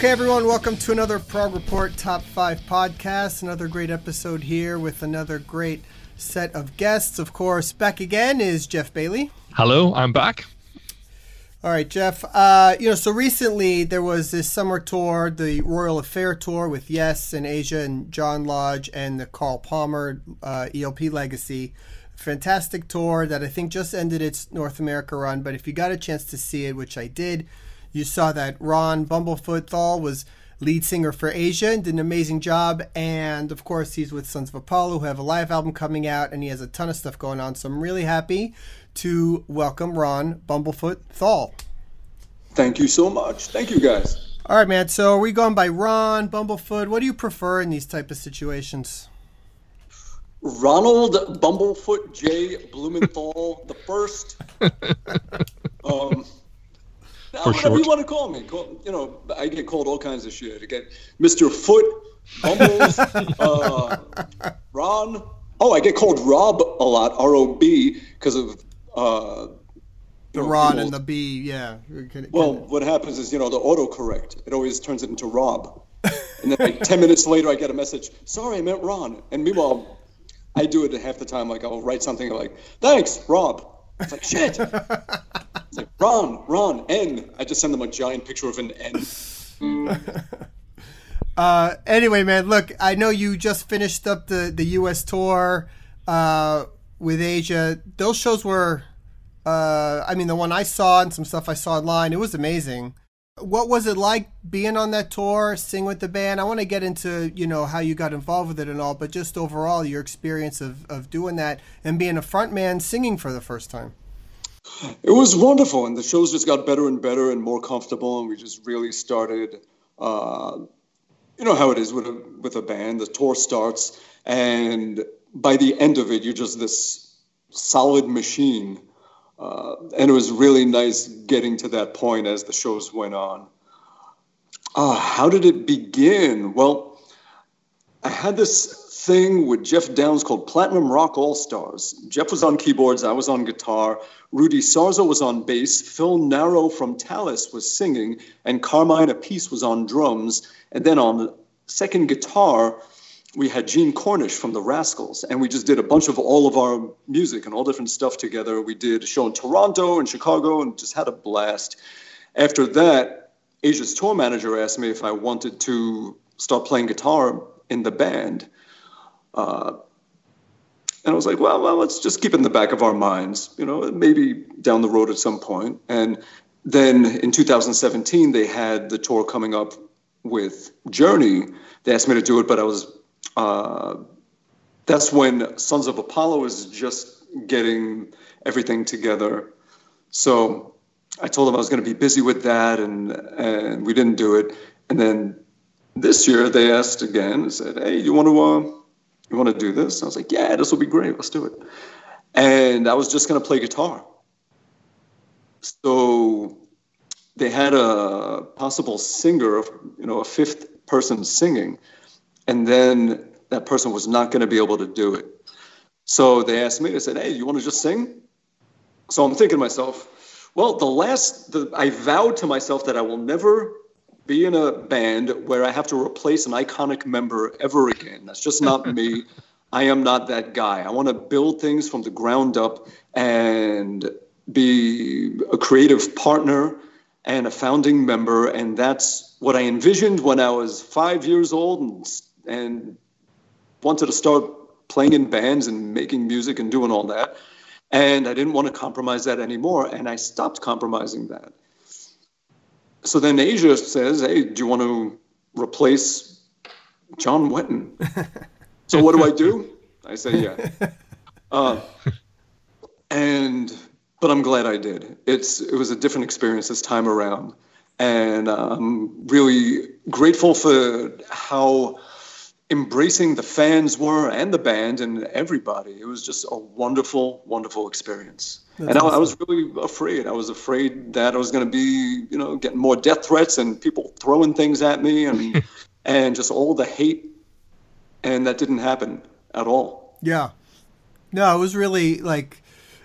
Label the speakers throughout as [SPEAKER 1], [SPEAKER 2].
[SPEAKER 1] Okay, everyone, welcome to another Prog Report Top 5 podcast. Another great episode here with another great set of guests. Of course, back again is Jeff Bailey.
[SPEAKER 2] Hello, I'm back.
[SPEAKER 1] All right, Jeff. Uh, you know, so recently there was this summer tour, the Royal Affair tour with Yes and Asia and John Lodge and the Carl Palmer uh, ELP Legacy. Fantastic tour that I think just ended its North America run. But if you got a chance to see it, which I did, you saw that Ron Bumblefoot Thal was lead singer for Asia and did an amazing job. And of course, he's with Sons of Apollo, who have a live album coming out, and he has a ton of stuff going on. So I'm really happy to welcome Ron Bumblefoot Thal.
[SPEAKER 3] Thank you so much. Thank you, guys.
[SPEAKER 1] All right, man. So are we going by Ron Bumblefoot? What do you prefer in these type of situations?
[SPEAKER 3] Ronald Bumblefoot J. Blumenthal the first. um, now,
[SPEAKER 2] For
[SPEAKER 3] whatever
[SPEAKER 2] short.
[SPEAKER 3] you want to call me. Call, you know, I get called all kinds of shit. I get Mr. Foot, Bumbles, uh, Ron. Oh, I get called Rob a lot, R O B, because of. Uh,
[SPEAKER 1] The
[SPEAKER 3] you know,
[SPEAKER 1] Ron and the B, yeah. Can-
[SPEAKER 3] Well,
[SPEAKER 1] can-
[SPEAKER 3] what happens is, you know, the autocorrect, it always turns it into Rob. And then like 10 minutes later, I get a message, sorry, I meant Ron. And meanwhile, I do it half the time. Like, I'll write something like, thanks, Rob. It's like, shit. It's like, Ron, Ron, N. I just send them a giant picture of an N.
[SPEAKER 1] Uh, anyway, man, look, I know you just finished up the, the U.S. tour uh, with Asia. Those shows were, uh, I mean, the one I saw and some stuff I saw online, it was amazing. What was it like being on that tour, sing with the band? I want to get into, you know, how you got involved with it and all, but just overall, your experience of, of doing that and being a front man singing for the first time.
[SPEAKER 3] It was wonderful, and the shows just got better and better and more comfortable, and we just really started. Uh, you know how it is with a with a band. The tour starts, and by the end of it, you're just this solid machine. Uh, and it was really nice getting to that point as the shows went on. Uh, how did it begin? Well, I had this thing with Geoff Downes called Platinum Rock All Stars. Jeff was on keyboards, I was on guitar, Rudy Sarzo was on bass, Phil Naro from Talas was singing, and Carmine Appice was on drums. And then on second guitar, we had Gene Cornish from the Rascals, and we just did a bunch of all of our music and all different stuff together. We did a show in Toronto and Chicago and just had a blast. After that, Asia's tour manager asked me if I wanted to start playing guitar in the band. Uh, and I was like, well, well, let's just keep it in the back of our minds, you know, maybe down the road at some point. And then in 2017, they had the tour coming up with Journey. They asked me to do it, but I was, uh, that's when Sons of Apollo is just getting everything together. So I told them I was going to be busy with that, and and we didn't do it. And then this year they asked again and said, "Hey, you want to uh, you want to do this?" I was like, "Yeah, this will be great. Let's do it." And I was just going to play guitar. So they had a possible singer, of you know, a fifth person singing, and then that person was not going to be able to do it. So they asked me. They said, "Hey, you want to just sing?" So I'm thinking to myself, well, the last, the, I vowed to myself that I will never be in a band where I have to replace an iconic member ever again. That's just not me. I am not that guy. I want to build things from the ground up and be a creative partner and a founding member. And that's what I envisioned when I was five years old and, and wanted to start playing in bands and making music and doing all that. And I didn't want to compromise that anymore. And I stopped compromising that. So then Asia says, Hey, do you want to replace John Wetton? so what do I do? I say, Yeah. Uh, and, but I'm glad I did. It's, it was a different experience this time around. And I'm really grateful for how embracing the fans were and the band and everybody. It was just a wonderful, wonderful experience. and I, I, was really afraid. I was afraid that I was going to be, you know, getting more death threats and people throwing things at me and and just all the hate. And that didn't happen at all.
[SPEAKER 1] Yeah. No, it was really like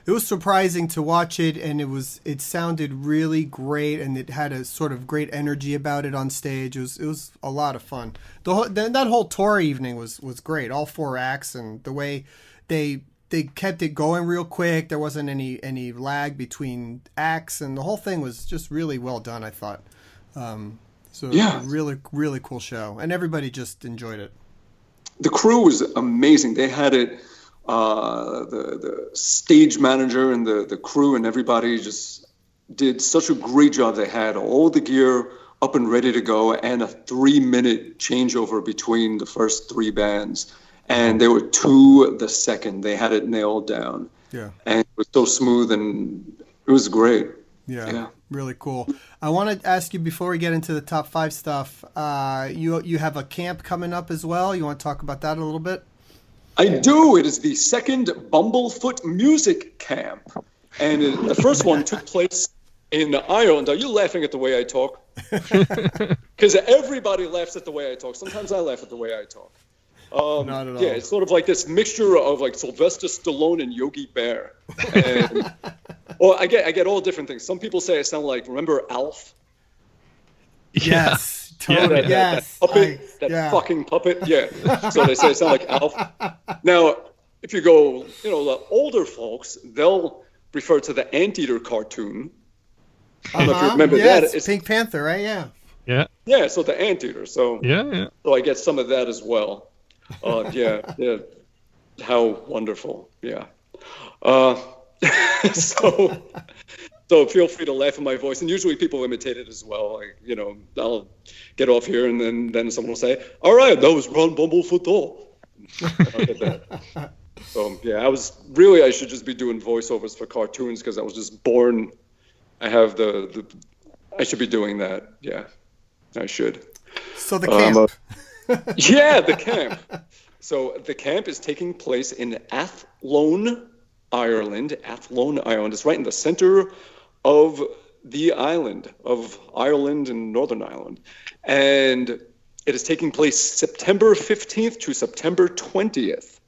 [SPEAKER 1] it was surprising to watch it and it was it sounded really great and it had a sort of great energy about it on stage. It was it was a lot of fun. The whole that whole tour evening was was great all four acts and the way they they kept it going real quick. There wasn't any any lag between acts and the whole thing was just really well done i thought. Um, so yeah. really really cool show and everybody just enjoyed it.
[SPEAKER 3] The crew was amazing. They had it uh, the the stage manager and the the crew and everybody just did such a great job. They had all the gear up and ready to go, and a three minute changeover between the first three bands, and they were to the second. They had it nailed down.
[SPEAKER 1] Yeah,
[SPEAKER 3] and it was so smooth, and it was great.
[SPEAKER 1] Yeah, yeah. really cool. I want to ask you before we get into the top five stuff. Uh, you you have a camp coming up as well. You want to talk about that a little bit?
[SPEAKER 3] I do. It is the second Bumblefoot Music Camp. And it, the first one took place in Ireland. Are you laughing at the way I talk? Because everybody laughs at the way I talk. Sometimes I laugh at the way I talk. Um, Not at all. Yeah, it's sort of like this mixture of like Sylvester Stallone and Yogi Bear. And, well, I get I get all different things. Some people say I sound like remember Alf.
[SPEAKER 1] Yes.
[SPEAKER 3] Totally. Yeah, that, yes. That, that puppet, I, that yeah. fucking puppet. Yeah. So they say it sound like Alf. Now, if you go, you know, the older folks, they'll refer to the Anteater cartoon.
[SPEAKER 1] I don't know if you uh-huh. remember yeah, that. It's, it's Pink Panther, right? Yeah.
[SPEAKER 2] Yeah.
[SPEAKER 3] Yeah. So the Anteater. So
[SPEAKER 2] yeah, yeah.
[SPEAKER 3] So I get some of that as well. Uh, yeah. Yeah. How wonderful. Yeah. Uh, so so feel free to laugh at my voice. And usually people imitate it as well. Like, you know, I'll get off here and then, then someone will say, all right, that was Ron Bumblefoot. so yeah, I was really, I should just be doing voiceovers for cartoons because I was just born. I have the, the, I should be doing that. Yeah, I should.
[SPEAKER 1] So the camp. Um,
[SPEAKER 3] uh, yeah, the camp. So the camp is taking place in Athlone, Ireland. Athlone, Ireland. It's right in the center of the island of Ireland and Northern Ireland. And it is taking place September 15th to September 20th.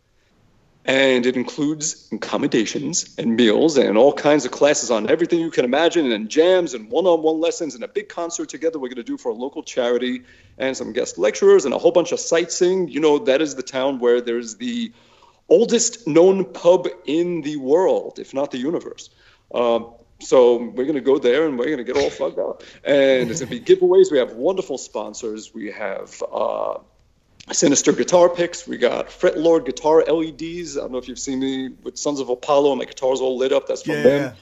[SPEAKER 3] And it includes accommodations and meals and all kinds of classes on everything you can imagine, and jams and one on one lessons and a big concert together we're going to do for a local charity and some guest lecturers and a whole bunch of sightseeing. You know, that is the town where there's the oldest known pub in the world, if not the universe. Um, so we're going to go there and we're going to get all fucked up. And it's going to be giveaways. We have wonderful sponsors. We have uh, Sinister guitar picks. We got Fret Lord guitar LEDs. I don't know if you've seen me with Sons of Apollo. And my guitar's all lit up. That's from yeah. them.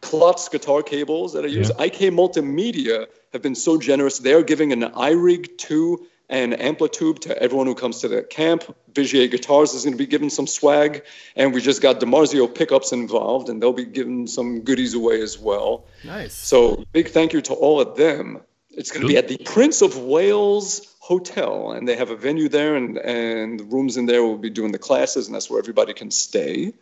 [SPEAKER 3] Klotz guitar cables that I use. Yeah. IK Multimedia have been so generous. They're giving an iRig 2 and Amplitube to everyone who comes to the camp. Vigier Guitars is going to be giving some swag, and we just got DiMarzio pickups involved, and they'll be giving some goodies away as well.
[SPEAKER 1] Nice.
[SPEAKER 3] So big thank you to all of them. It's going to be at the Prince of Wales Hotel, and they have a venue there, and and the rooms in there will be doing the classes, and that's where everybody can stay.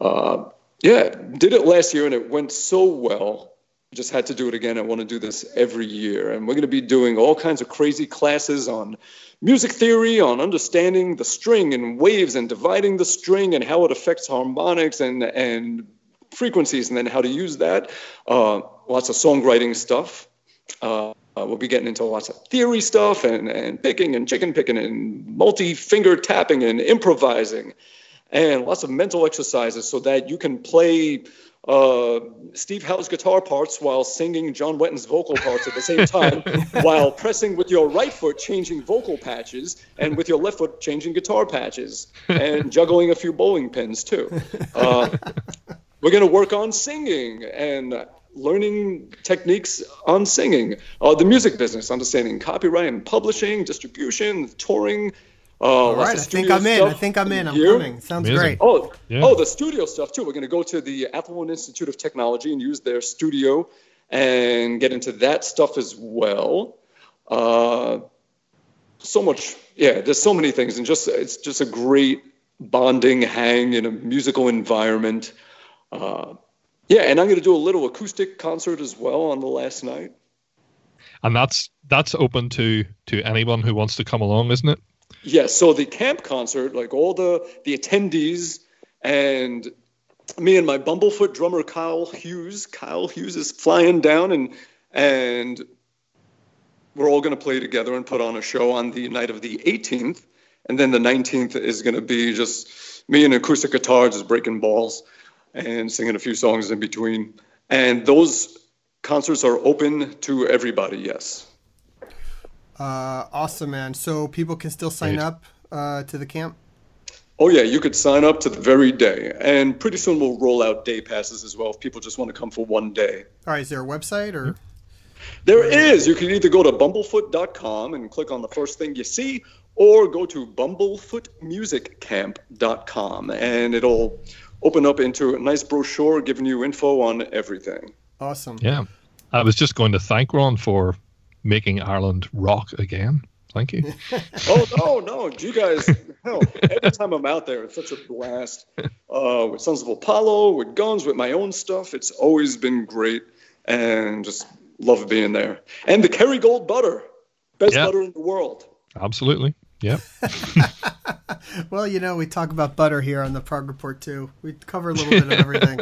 [SPEAKER 3] Uh, yeah, did it last year, and it went so well just had to do it again. I want to do this every year. And we're going to be doing all kinds of crazy classes on music theory, on understanding the string and waves and dividing the string and how it affects harmonics and, and frequencies and then how to use that. Uh, lots of songwriting stuff. Uh, we'll be getting into lots of theory stuff and, and picking and chicken picking and multi finger tapping and improvising and lots of mental exercises so that you can play uh, Steve Howe's guitar parts while singing John Wetton's vocal parts at the same time, while pressing with your right foot, changing vocal patches, and with your left foot, changing guitar patches, and juggling a few bowling pins too. Uh, we're going to work on singing and learning techniques on singing, uh, the music business, understanding copyright and publishing, distribution, touring,
[SPEAKER 1] Oh, All right, I think I'm in. I think I'm in. I'm here. coming. Sounds Amazing. great.
[SPEAKER 3] Oh, yeah. oh, the studio stuff too. We're going to go to the Athlone Institute of Technology and use their studio and get into that stuff as well. Uh, so much, yeah. There's so many things, and just it's just a great bonding hang in a musical environment. Uh, Yeah, and I'm going to do a little acoustic concert as well on the last night.
[SPEAKER 2] And that's that's open to to anyone who wants to come along, isn't it?
[SPEAKER 3] Yes. Yeah, so the camp concert, like all the the attendees and me and my Bumblefoot drummer Kyle Hughes. Kyle Hughes is flying down and and we're all going to play together and put on a show on the night of the 18th. And then the 19th is going to be just me and acoustic guitar just breaking balls and singing a few songs in between. And those concerts are open to everybody, yes.
[SPEAKER 1] Uh, awesome, man. So people can still sign Great. up uh, to the camp?
[SPEAKER 3] Oh, yeah, you could sign up to the very day. And pretty soon we'll roll out day passes as well if people just want to come for one day.
[SPEAKER 1] All right, is there a website or?
[SPEAKER 3] There is. You can either go to bumblefoot.com and click on the first thing you see, or go to bumblefootmusiccamp.com and it'll open up into a nice brochure giving you info on everything.
[SPEAKER 1] Awesome.
[SPEAKER 2] Yeah. I was just going to thank Ron for making Ireland rock again. Thank you.
[SPEAKER 3] oh no, no, you guys! Hell, every time I'm out there, it's such a blast. Uh, with Sons of Apollo, with guns, with my own stuff, it's always been great, and just love being there. And the Kerrygold butter, best yep. butter in the world.
[SPEAKER 2] Absolutely. Yep.
[SPEAKER 1] well, you know, we talk about butter here on the Prog Report too. We cover a little bit of everything.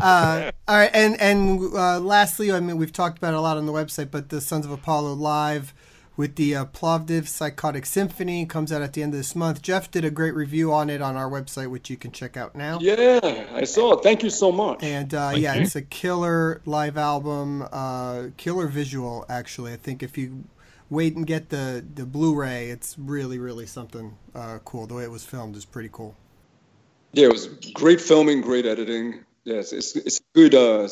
[SPEAKER 1] Uh, all right, and and uh, lastly, I mean, we've talked about it a lot on the website, but the Sons of Apollo live with the uh, Plovdiv Psychotic Symphony comes out at the end of this month. Jeff did a great review on it on our website, which you can check out now.
[SPEAKER 3] Yeah, I saw it. Thank you so much.
[SPEAKER 1] And uh, yeah, you. it's a killer live album, uh, killer visual. Actually, I think if you wait and get the the Blu-ray. It's really really something uh, cool. The way it was filmed is pretty cool.
[SPEAKER 3] Yeah, it was great filming, great editing. Yes, it's it's good. Uh,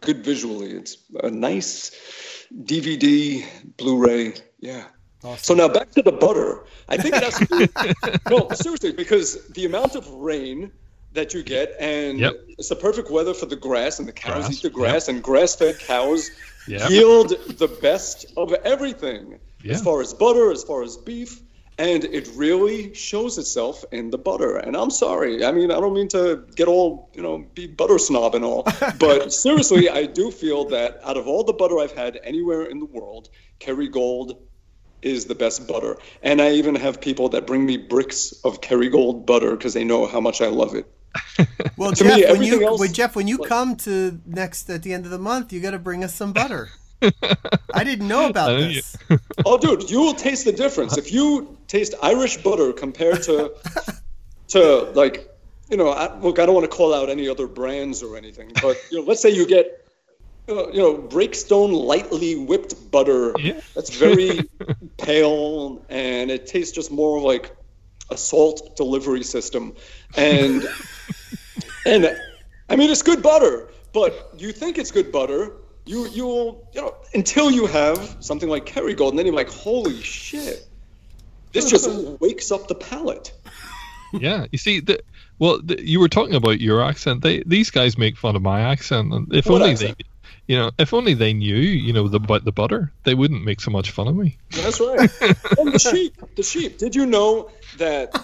[SPEAKER 3] good visually. It's a nice DVD, Blu-ray. Yeah. Awesome. So now back to the butter. I think it has to be no seriously because the amount of rain that you get and yep. it's the perfect weather for the grass and the cows grass. eat the grass yep. and grass-fed cows yep. yield the best of everything yeah. as far as butter, as far as beef, and it really shows itself in the butter. And I'm sorry, I mean, I don't mean to get all, you know, be butter snob and all, but seriously, I do feel that out of all the butter I've had anywhere in the world, Kerrygold is the best butter. And I even have people that bring me bricks of Kerrygold butter because they know how much I love it.
[SPEAKER 1] well, Jeff, me, when you, else, Jeff, when you like, come to next at the end of the month, you got to bring us some butter. I didn't know about this.
[SPEAKER 3] oh, dude, you will taste the difference if you taste Irish butter compared to to like you know. I, look, I don't want to call out any other brands or anything, but you know, let's say you get uh, you know Breakstone lightly whipped butter. Yeah. That's very pale and it tastes just more like a salt delivery system, and and I mean it's good butter, but you think it's good butter, you you'll you know until you have something like Kerrygold, and then you're like, holy shit, this just wakes up the palate.
[SPEAKER 2] Yeah, you see, the, well, the, you were talking about your accent. They these guys make fun of my accent, and if what only accent? they you know, if only they knew, you know, the but the butter, they wouldn't make so much fun of me.
[SPEAKER 3] That's right. and the sheep, the sheep. Did you know that?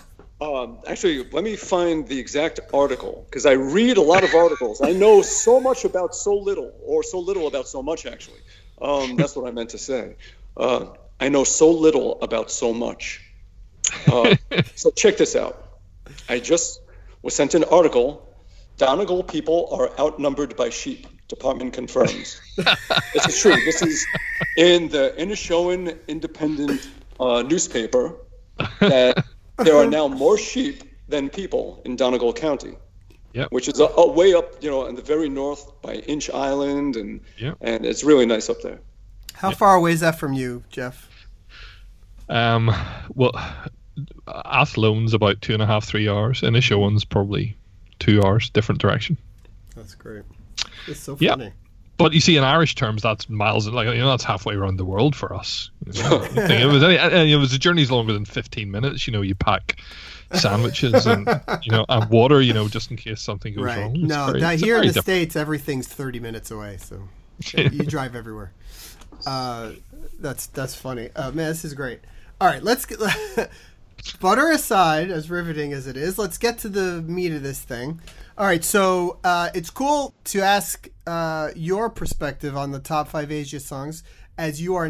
[SPEAKER 3] Um, actually, let me find the exact article because I read a lot of articles. I know so much about so little, or so little about so much. Actually, um, that's what I meant to say. Uh, I know so little about so much. Uh, so check this out. I just was sent an article. Donegal people are outnumbered by sheep. Department confirms. this is true. This is in the Inishowen Independent uh, newspaper that there are now more sheep than people in Donegal County.
[SPEAKER 2] Yep.
[SPEAKER 3] Which is a, a, way up, you know, in the very north by Inch Island, and yep. and it's really nice up there.
[SPEAKER 1] How yep. far away is that from you, Jeff?
[SPEAKER 2] Um, well, Athlone about two and a half, three hours. Inishowen's probably two hours, different direction.
[SPEAKER 1] That's great. It's so funny.
[SPEAKER 2] Yeah. But you see, in Irish terms, that's miles. Like you know, that's halfway around the world for us. You know, it was any, and it was the journey's longer than fifteen minutes. You know, you pack sandwiches and you know and water. You know, just in case something goes
[SPEAKER 1] right.
[SPEAKER 2] wrong.
[SPEAKER 1] It's no, very, that, here in the different. states, everything's thirty minutes away, so you drive everywhere. Uh, that's that's funny. Uh, man, this is great. All right, let's get. butter aside, as riveting as it is, let's get to the meat of this thing. All right, so uh, it's cool to ask uh, your perspective on the top five Asia songs as you are,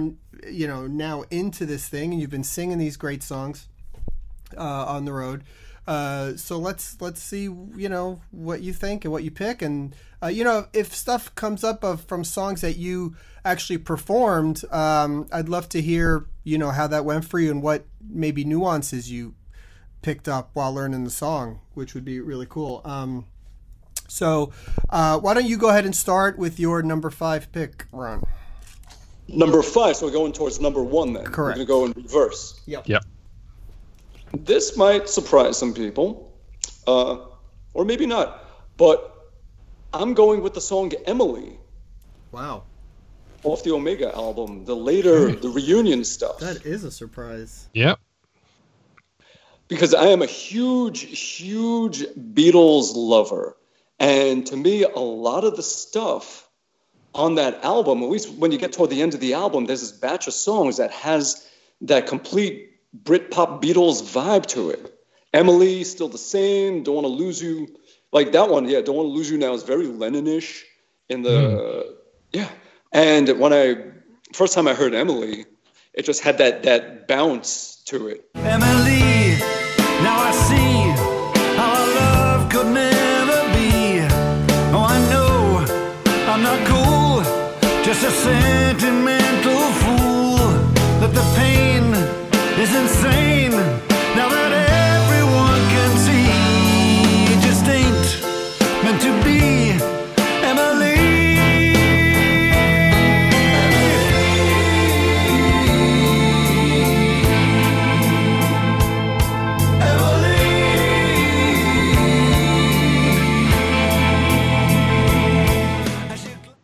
[SPEAKER 1] you know, now into this thing and you've been singing these great songs uh, on the road. Uh, so let's let's see you know what you think and what you pick. And uh, you know if stuff comes up of from songs that you actually performed um, I'd love to hear you know how that went for you and what maybe nuances you picked up while learning the song which would be really cool. Um, so uh, why don't you go ahead and start with your number five pick Ron?
[SPEAKER 3] Number five so we're going towards number one then.
[SPEAKER 1] Correct.
[SPEAKER 3] we're going to go in reverse.
[SPEAKER 1] Yep.
[SPEAKER 2] Yep.
[SPEAKER 3] This might surprise some people, uh, or maybe not, but I'm going with the song Emily
[SPEAKER 1] wow
[SPEAKER 3] off the Omega album, the later, the reunion stuff.
[SPEAKER 1] that is a surprise
[SPEAKER 2] Yep.
[SPEAKER 3] because I am a huge, huge Beatles lover. And to me, a lot of the stuff on that album, at least when you get toward the end of the album, there's this batch of songs that has that complete Britpop Beatles vibe to it. Emily, still the same. Don't want to lose you. Like that one, yeah. Don't want to lose you now is very Lennon-ish in the hmm. yeah. And when I first time I heard Emily, it just had that that bounce to it.
[SPEAKER 4] Emily, now I see how our love could never be. Oh, I know I'm not cool, just a sentimental fool. That the pain is insane. Now that everyone can see, it just ain't meant to be. Emily.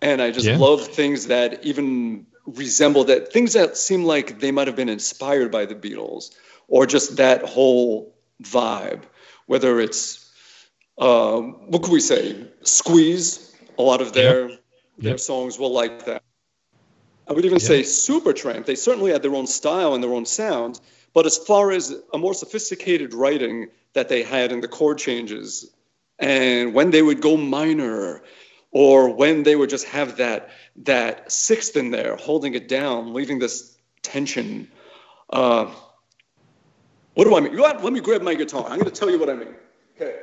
[SPEAKER 3] and I just
[SPEAKER 2] Yeah.
[SPEAKER 3] love things that even resemble that things that seem like they might have been inspired by the Beatles or just that whole vibe. Whether it's um, what could we say, Squeeze, a lot of their their
[SPEAKER 2] Yep.
[SPEAKER 3] songs were like that. I would even say Supertramp. They certainly had their own style and their own sound, but as far as a more sophisticated writing that they had in the chord changes, and when they would go minor, or when they would just have that that sixth in there holding it down, leaving this tension. Uh, what do I mean? You? Let me grab my guitar. I'm going to tell you what I mean. Okay.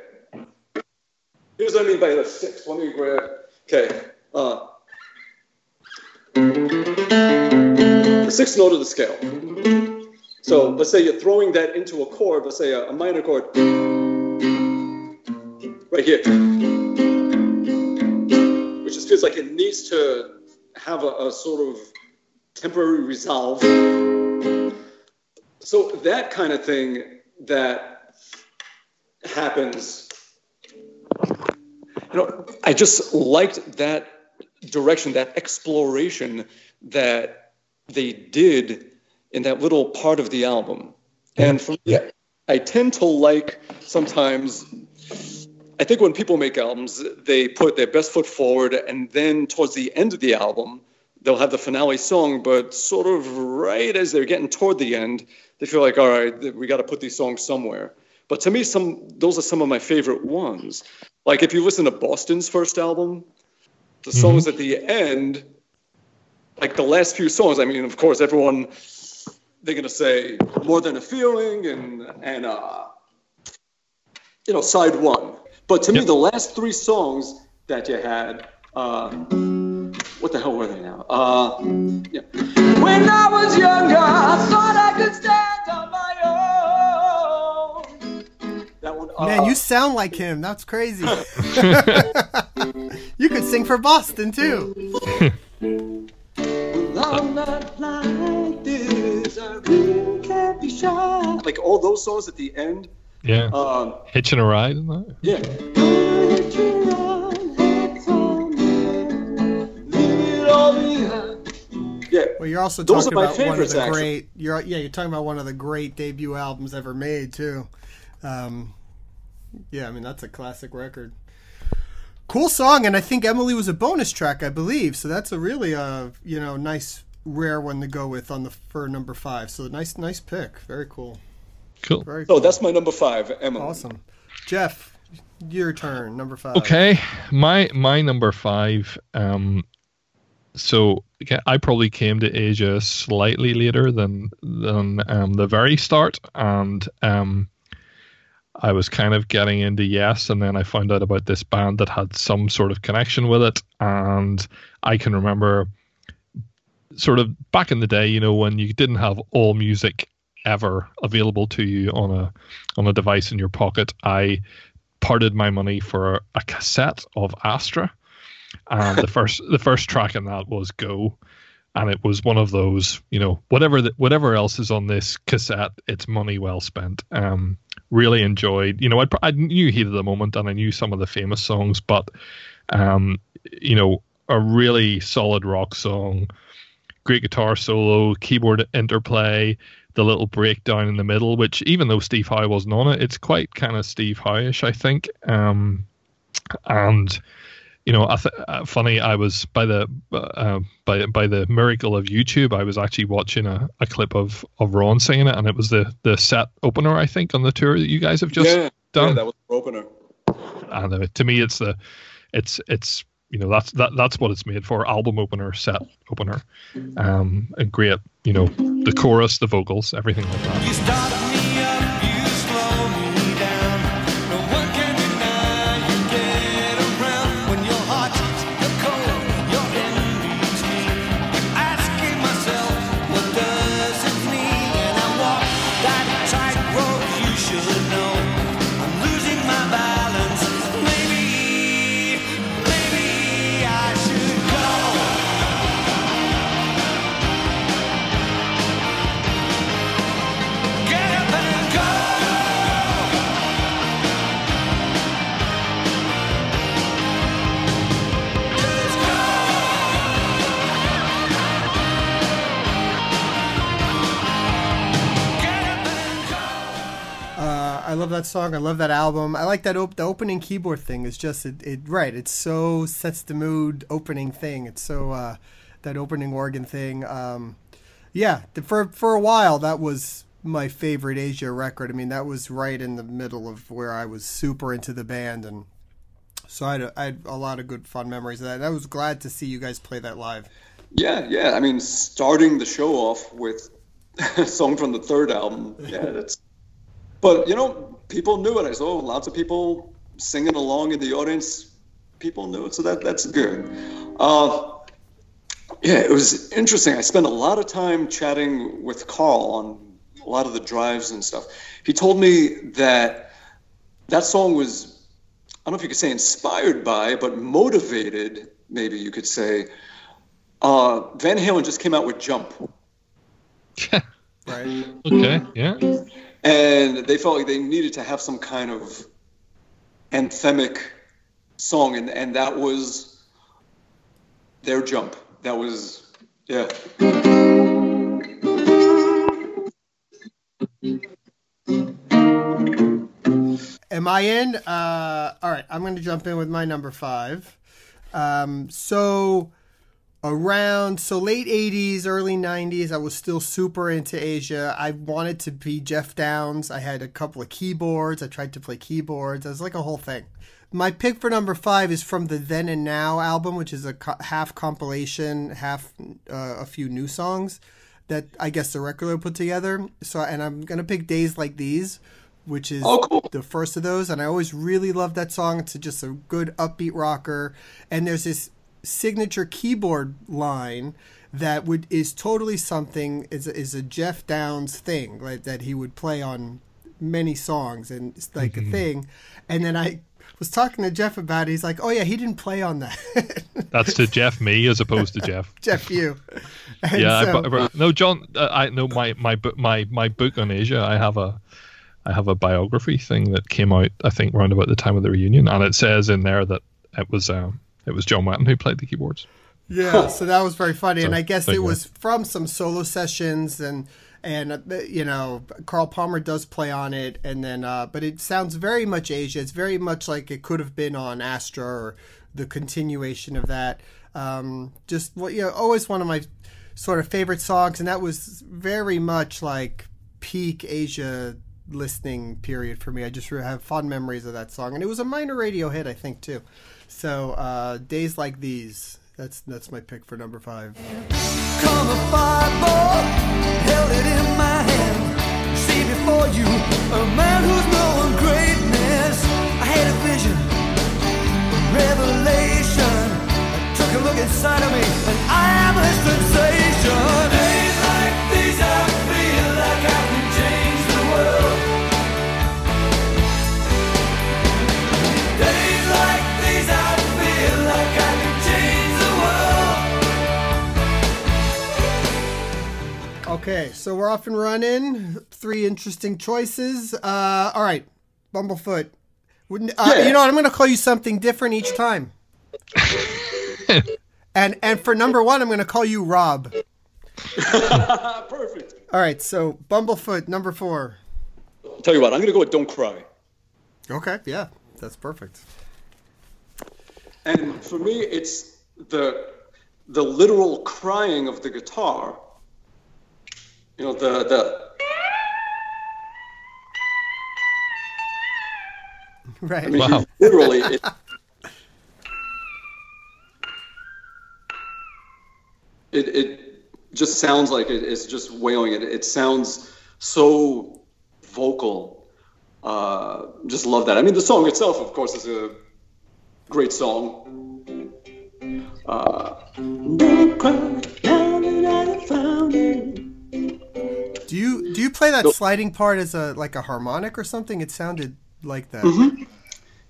[SPEAKER 3] Here's what I mean by the sixth. Let me grab. Okay. Uh, the sixth note of the scale. So let's say you're throwing that into a chord. Let's say a, a minor chord. Right here feels like it needs to have a, a sort of temporary resolve. So that kind of thing that happens, you know, I just liked that direction, that exploration that they did in that little part of the album. And for me, I tend to like sometimes I think when people make albums, they put their best foot forward, and then towards the end of the album, they'll have the finale song. But sort of right as they're getting toward the end, they feel like, all right, we got to put these songs somewhere. But to me, some those are some of my favorite ones. Like if you listen to Boston's first album, the songs at the end, like the last few songs. I mean, of course, everyone they're gonna say more than a feeling and and uh, you know side one. But to me, the last three songs that you had, uh, what the hell were they now? Uh, yeah. When I was younger, I thought I could stand on my own. That one. Uh,
[SPEAKER 1] Man, you sound like him. That's crazy. you could sing for Boston too.
[SPEAKER 3] I'm not like this. I really can't be shy. Like all those songs at the end.
[SPEAKER 2] Yeah.
[SPEAKER 3] Um,
[SPEAKER 2] Hitching a ride, isn't that?
[SPEAKER 3] yeah. Yeah.
[SPEAKER 1] Well, you're also
[SPEAKER 3] Those
[SPEAKER 1] talking about one of the
[SPEAKER 3] actually.
[SPEAKER 1] great. You're yeah, you're talking about one of the great debut albums ever made too. Um, yeah, I mean that's a classic record. Cool song, and I think Emily was a bonus track, I believe. So that's a really uh you know nice rare one to go with on the for number five. So nice nice pick, very cool.
[SPEAKER 2] Cool.
[SPEAKER 1] Very
[SPEAKER 3] So that's my number five, Emma.
[SPEAKER 1] awesome. Jeff, your turn. Number five.
[SPEAKER 2] Okay, my my number five. Um, so I probably came to Asia slightly later than than um, the very start, and um, I was kind of getting into Yes, and then I found out about this band that had some sort of connection with it, and I can remember sort of back in the day, you know, when you didn't have all music ever available to you on a on a device in your pocket, I parted my money for a cassette of Astra, and the first the first track in that was Go, and it was one of those you know whatever the, whatever else is on this cassette, it's money well spent. Um, really enjoyed you know I I knew Heat of the Moment and I knew some of the famous songs, but um, you know a really solid rock song, great guitar solo, keyboard interplay. The little breakdown in the middle, which even though Steve Howe wasn't on it, it's quite kind of Steve Howe-ish, I think. Um, and you know, I th- uh, funny. I was by the uh, by by the miracle of YouTube. I was actually watching a, a clip of of Ron singing it, and it was the the set opener, I think, on the tour that you guys have just
[SPEAKER 3] yeah,
[SPEAKER 2] done.
[SPEAKER 3] yeah, that was the opener.
[SPEAKER 2] and uh, to me, it's the it's it's you know that's that that's what it's made for album opener set opener. Um and great you know the chorus the vocals everything like that
[SPEAKER 4] that
[SPEAKER 1] song. I love that album. I like that op- the opening keyboard thing. Is just it, it right. It's so sets the mood. Opening thing. It's so uh, that opening organ thing. Um, yeah, for for a while that was my favorite Asia record. I mean, that was right in the middle of where I was super into the band, and so I had a, I had a lot of good fun memories of that. And I was glad to see you guys play that live.
[SPEAKER 3] Yeah, yeah. I mean, starting the show off with a song from the third album. Yeah, that's. But you know, people knew it. I saw lots of people singing along in the audience. People knew it, so that that's good. Uh, yeah, it was interesting. I spent a lot of time chatting with Carl on a lot of the drives and stuff. He told me that that song was, I don't know if you could say inspired by, but motivated, maybe you could say. Uh, Van Halen just came out with Jump,
[SPEAKER 1] Right.
[SPEAKER 2] okay yeah
[SPEAKER 3] and they felt like they needed to have some kind of anthemic song, and, and that was their Jump. That was, yeah.
[SPEAKER 1] Am I in? Uh, all right, I'm going to jump in with my number five. Um, so around so late 80s, early 90s, I was still super into Asia. I wanted to be Geoff Downes. I had a couple of keyboards. I tried to play keyboards. I was like a whole thing. My pick for number five is from the Then and Now album, which is a co- half compilation, half uh, a few new songs that I guess the record label put together. So, and I'm gonna pick Days Like These, which is
[SPEAKER 3] Oh, cool.
[SPEAKER 1] the first of those, and I always really loved that song. It's just a good upbeat rocker, and there's this signature keyboard line that would is totally something is is a Geoff Downes thing like that he would play on many songs and it's like a thing, and then I was talking to Jeff about it. He's like, "Oh yeah, he didn't play on that."
[SPEAKER 2] that's to jeff me as opposed to jeff
[SPEAKER 1] Jeff, you. And
[SPEAKER 2] yeah
[SPEAKER 1] so-
[SPEAKER 2] I, bu- no john uh, i know my my book my my book on asia i have a i have a biography thing that came out i think around about the time of the reunion and it says in there that it was um it was john Wetton who played the keyboards
[SPEAKER 1] Yeah, so that was very funny, and I guess
[SPEAKER 2] there
[SPEAKER 1] it
[SPEAKER 2] you go.
[SPEAKER 1] was from some solo sessions, and and uh, you know Carl Palmer does play on it, and then uh, but it sounds very much Asia. It's very much like it could have been on Astra or the continuation of that. Um, just what you know, always one of my sort of favorite songs, and that was very much like peak Asia listening period for me. I just have fond memories of that song, and it was a minor radio hit, I think, too. So, uh, days like these. That's that's my pick for number five.
[SPEAKER 4] Come a fireball, held it in my hand. See before you a man who's known greatness. I had a vision, a revelation. I took a look inside of me, and I am a sensation.
[SPEAKER 1] Okay, so we're off and running. Three interesting choices. Uh, all right, Bumblefoot. Wouldn't- Uh,
[SPEAKER 3] Yeah.
[SPEAKER 1] You know what? I'm going to call you something different each time. and and for number one, I'm going to call you Rob.
[SPEAKER 3] Perfect.
[SPEAKER 1] All right, so Bumblefoot, number four.
[SPEAKER 3] Tell you what, I'm gonna go with "Don't Cry."
[SPEAKER 1] Okay, yeah, that's perfect.
[SPEAKER 3] And for me, it's the the literal crying of the guitar. You know, the the
[SPEAKER 1] Right.
[SPEAKER 3] I mean,
[SPEAKER 2] Wow.
[SPEAKER 3] literally. It, it it just sounds like it, it's just wailing. It it sounds so vocal. Uh, just love that. I mean, the song itself, of course, is a great song. Uh,
[SPEAKER 1] play that sliding part as a like a harmonic or something? It sounded like that.
[SPEAKER 3] Mm-hmm.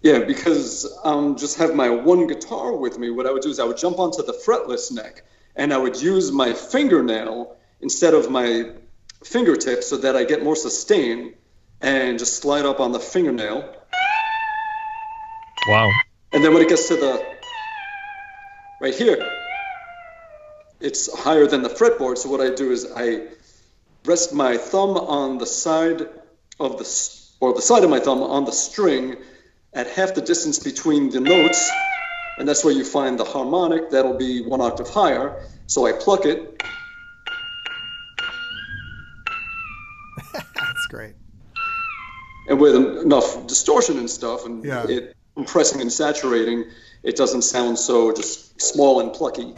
[SPEAKER 3] Yeah, because um, just have my one guitar with me. What I would do is I would jump onto the fretless neck, and I would use my fingernail instead of my fingertip, so that I get more sustain, and just slide up on the fingernail.
[SPEAKER 2] Wow.
[SPEAKER 3] And then when it gets to the right here, it's higher than the fretboard. So what I do is I rest my thumb on the side of the or the side of my thumb on the string at half the distance between the notes, and that's where you find the harmonic. That'll be one octave higher. So I pluck it,
[SPEAKER 1] That's great.
[SPEAKER 3] and with enough distortion and stuff, and
[SPEAKER 1] Yeah.
[SPEAKER 3] it compressing and saturating, it doesn't sound so just small and plucky.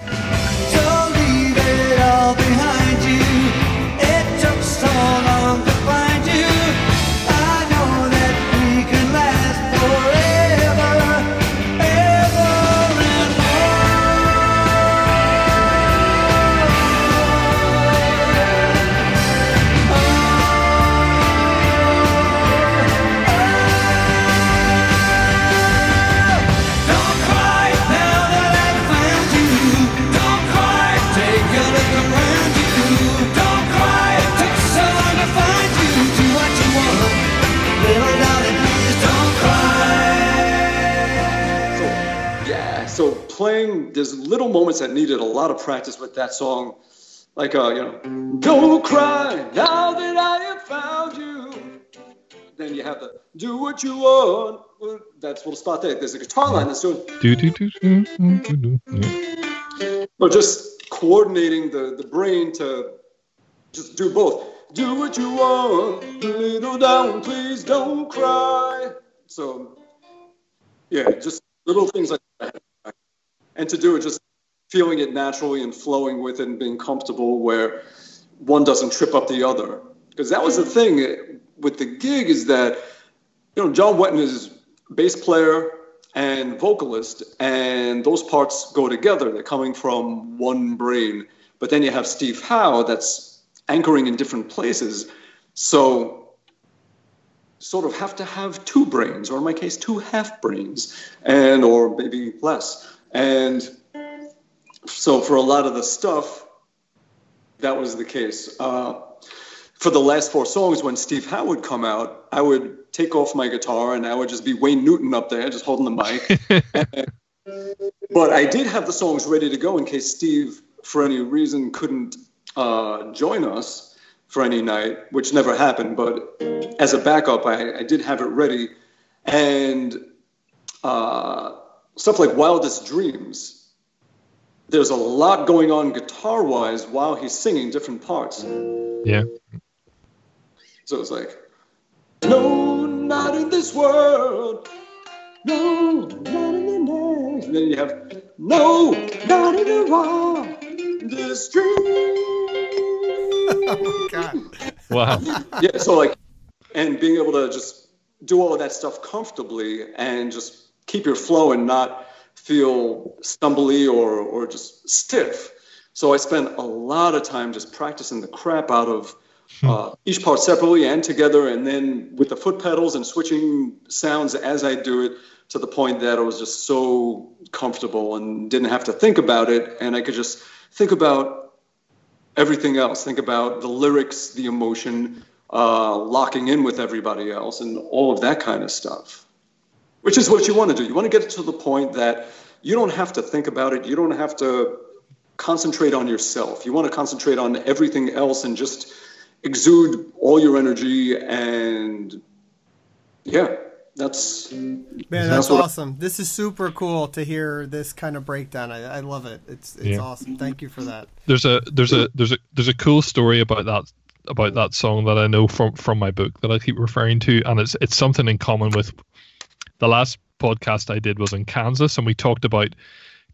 [SPEAKER 3] There's little moments that needed a lot of practice with that song. Like, uh, you know, don't cry now that I have found you. Then you have the do what you want. That's little spot there. There's a guitar line that's doing,
[SPEAKER 2] Do, do, do, do, do, do. Yeah.
[SPEAKER 3] or just coordinating the, the brain to just do both. Do what you want, little down, please don't cry. So, yeah, just little things like that. And to do it just feeling it naturally and flowing with it and being comfortable where one doesn't trip up the other. Because that was the thing with the gig is that, you know, John Wetton is bass player and vocalist, and those parts go together. They're coming from one brain. But then you have Steve Howe that's anchoring in different places. So sort of have to have two brains, or in my case, two half brains, and or maybe less. And so for a lot of the stuff, that was the case. Uh, for the last four songs, when Steve Howe would come out, I would take off my guitar and I would just be Wayne Newton up there, just holding the mic. but I did have the songs ready to go in case Steve, for any reason, couldn't uh, join us for any night, which never happened. But as a backup, I, I did have it ready. And uh, stuff like Wildest Dreams, there's a lot going on guitar wise while he's singing different parts.
[SPEAKER 2] Yeah.
[SPEAKER 3] So it's like, No, not in this world. No, not in the next. And then you have no, not in the wildest dream.
[SPEAKER 1] Oh God.
[SPEAKER 2] Wow.
[SPEAKER 3] yeah, so like, and being able to just do all of that stuff comfortably and just keep your flow and not feel stumbly or, or just stiff. So I spent a lot of time just practicing the crap out of uh, each part separately and together, and then with the foot pedals and switching sounds as I do it to the point that I was just so comfortable and didn't have to think about it, and I could just think about everything else. Think about the lyrics, the emotion, uh, locking in with everybody else, and all of that kind of stuff. Which is what you want to do. You want to get to the point that you don't have to think about it. You don't have to concentrate on yourself. You want to concentrate on everything else and just exude all your energy and yeah that's
[SPEAKER 1] Man, that's,
[SPEAKER 3] That's what I-
[SPEAKER 1] awesome. This is super cool to hear this kind of breakdown. I, I love it. It's it's
[SPEAKER 2] Yeah.
[SPEAKER 1] awesome. Thank you for that.
[SPEAKER 2] there's a there's a there's a there's a cool story about that about that song that I know from from my book that I keep referring to, and it's it's something in common with the last podcast I did was in Kansas, and we talked about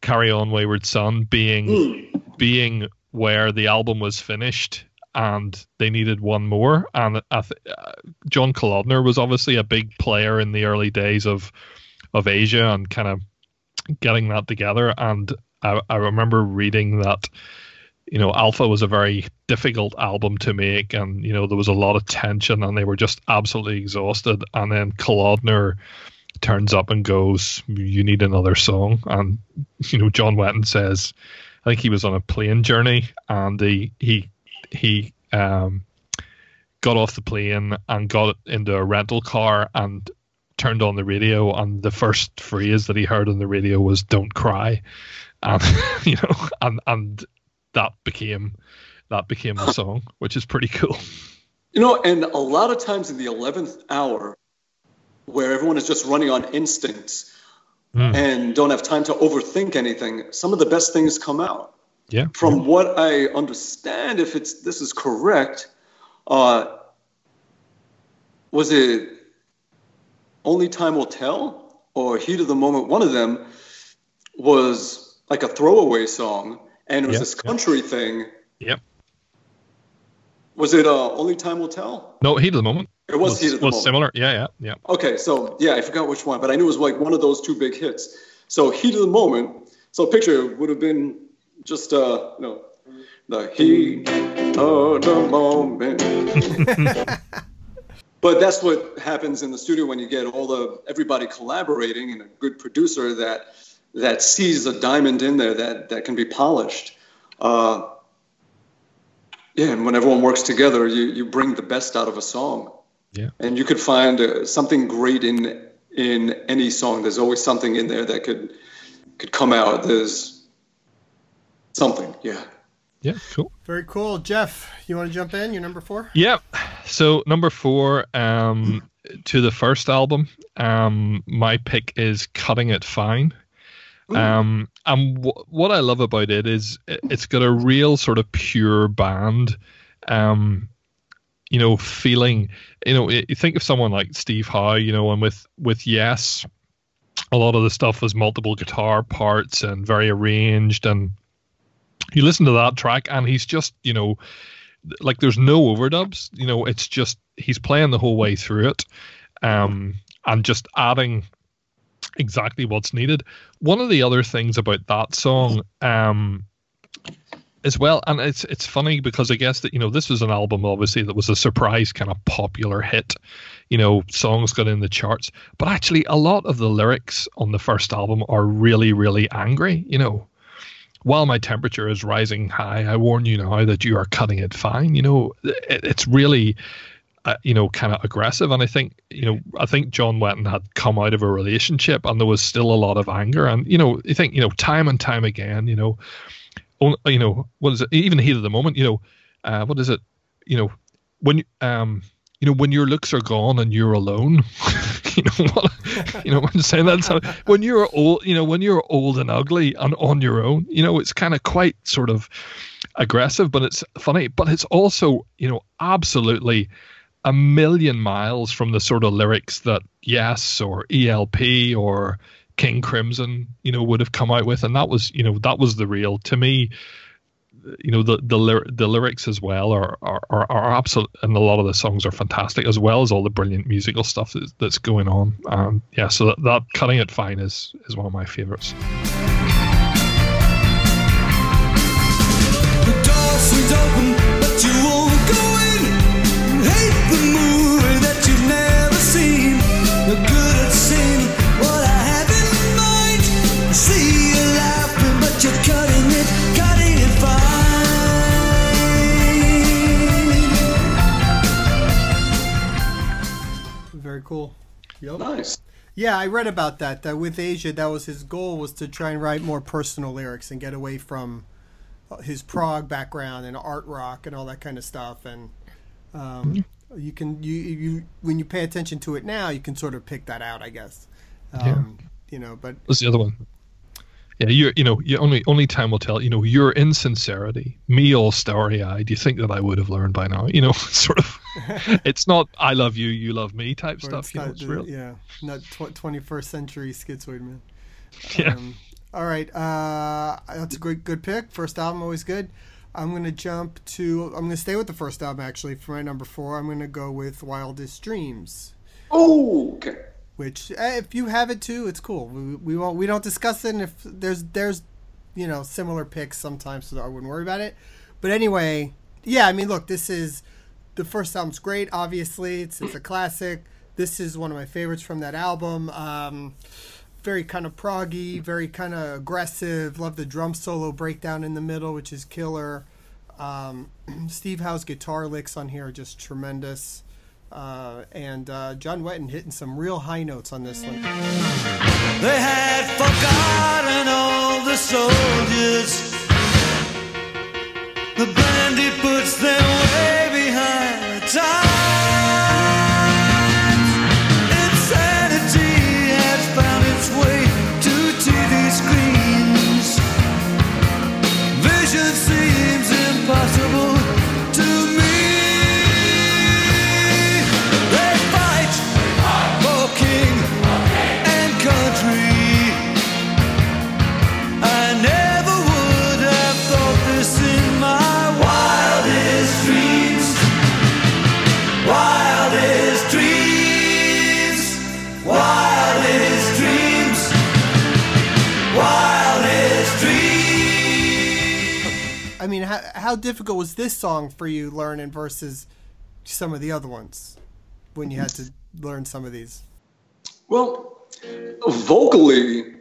[SPEAKER 2] "Carry On Wayward Son" being being where the album was finished and they needed one more. And I th- uh, John Kalodner was obviously a big player in the early days of of Asia and kind of getting that together. And I, I remember reading that you know Alpha was a very difficult album to make, and you know there was a lot of tension, and they were just absolutely exhausted. And then Kalodner turns up and goes, "You need another song," and you know John Wetton says. I think he was on a plane journey and he he he um, got off the plane and got into a rental car and turned on the radio and the first phrase that he heard on the radio was "Don't cry," and you know, and and that became that became the song, which is pretty cool.
[SPEAKER 3] you know and a lot of times in the 11th hour where everyone is just running on instincts
[SPEAKER 2] Mm.
[SPEAKER 3] and don't have time to overthink anything some of the best things come out
[SPEAKER 2] Yeah,
[SPEAKER 3] from what I understand, if it's this is correct, uh, was it only time will tell or heat of the moment? One of them was like a throwaway song, and it was
[SPEAKER 2] Yeah,
[SPEAKER 3] this
[SPEAKER 2] yeah.
[SPEAKER 3] country thing.
[SPEAKER 2] Yep.
[SPEAKER 3] Was it uh, only time will tell?
[SPEAKER 2] no, heat of the moment
[SPEAKER 3] It was,
[SPEAKER 2] was,
[SPEAKER 3] heat of the
[SPEAKER 2] was
[SPEAKER 3] moment.
[SPEAKER 2] similar. Yeah, yeah, yeah.
[SPEAKER 3] Okay, so yeah, I forgot which one, but I knew it was like one of those two big hits. So heat of the moment. So picture would have been just uh, you know, the heat of the moment. but that's what happens in the studio when you get all the everybody collaborating and a good producer that that sees a diamond in there that that can be polished. Uh, yeah, and when everyone works together, you you bring the best out of a song
[SPEAKER 2] Yeah.
[SPEAKER 3] and you could find uh, something great in in any song. There's always something in there that could could come out. There's something, yeah.
[SPEAKER 2] Yeah, cool.
[SPEAKER 1] Very cool, Jeff. You want to jump in? You're number four.
[SPEAKER 2] Yeah. So number four, um, to the first album, um, my pick is "Cutting It Fine." Um, and w- what I love about it is it- it's got a real sort of pure band, um, you know, feeling. You know, you think of someone like Steve Howe, you know, and with with Yes, a lot of the stuff was multiple guitar parts and very arranged and you listen to that track and he's just you know like there's no overdubs you know it's just he's playing the whole way through it um and just adding exactly what's needed one of the other things about that song um as well and it's it's funny because i guess that you know this was an album obviously that was a surprise kind of popular hit you know songs got in the charts but actually a lot of the lyrics on the first album are really really angry you know while my temperature is rising high, I warn you now that you are cutting it fine. You know, it, it's really, uh, you know, kind of aggressive. And I think, you know, I think John Wetton had come out of a relationship and there was still a lot of anger. And, you know, you think, you know, time and time again, you know, you know, what is it? Even heat of the moment, you know, uh, what is it? You know, when, um, you know, when your looks are gone and you're alone, you know what, you know, when saying that, so when you're old, you know, when you're old and ugly and on your own, you know, it's kind of quite sort of aggressive, but it's funny, but it's also, you know, absolutely a million miles from the sort of lyrics that Yes or ELP or King Crimson, you know, would have come out with, and that was, you know, that was the real to me. You know, the the the lyrics as well are are are, are absolute, and a lot of the songs are fantastic as well as all the brilliant musical stuff that's, that's going on. Um, yeah, so that, that cutting it fine is is one of my favorites. open, but you won't go in. Hate
[SPEAKER 1] cool.
[SPEAKER 3] Yep. Nice.
[SPEAKER 1] Yeah, I read about that. That with Asia, that was his goal was to try and write more personal lyrics and get away from his prog background and art rock and all that kind of stuff and um, you can you you when you pay attention to it now you can sort of pick that out i guess um, yeah. you know but
[SPEAKER 2] what's the other one yeah you're you know you only only time will tell you know your insincerity me all starry eyed Do you think that i would have learned by now you know sort of it's not i love you you love me type or stuff it's you know, it's real.
[SPEAKER 1] yeah not 21st century schizoid man
[SPEAKER 2] yeah um,
[SPEAKER 1] all right, uh, that's a great good pick. First album always good. I'm gonna jump to. I'm gonna stay with the first album actually for my number four. I'm gonna go with Wildest Dreams.
[SPEAKER 3] Oh, okay.
[SPEAKER 1] Which, eh, if you have it too, it's cool. We, we won't. We don't discuss it. And if there's there's, you know, similar picks sometimes, so I wouldn't worry about it. But anyway, yeah. I mean, look, this is the first album's great. Obviously, it's it's a classic. This is one of my favorites from that album. Um, very kind of proggy, very kind of aggressive. Love the drum solo breakdown in the middle, which is killer. Um, Steve Howe's guitar licks on here are just tremendous. Uh, and uh, John Wetton hitting some real high notes on this one. They had forgotten all the soldiers. The bandit puts them how, how difficult was this song for you learning versus some of the other ones when you had to learn some of these?
[SPEAKER 3] Well, vocally,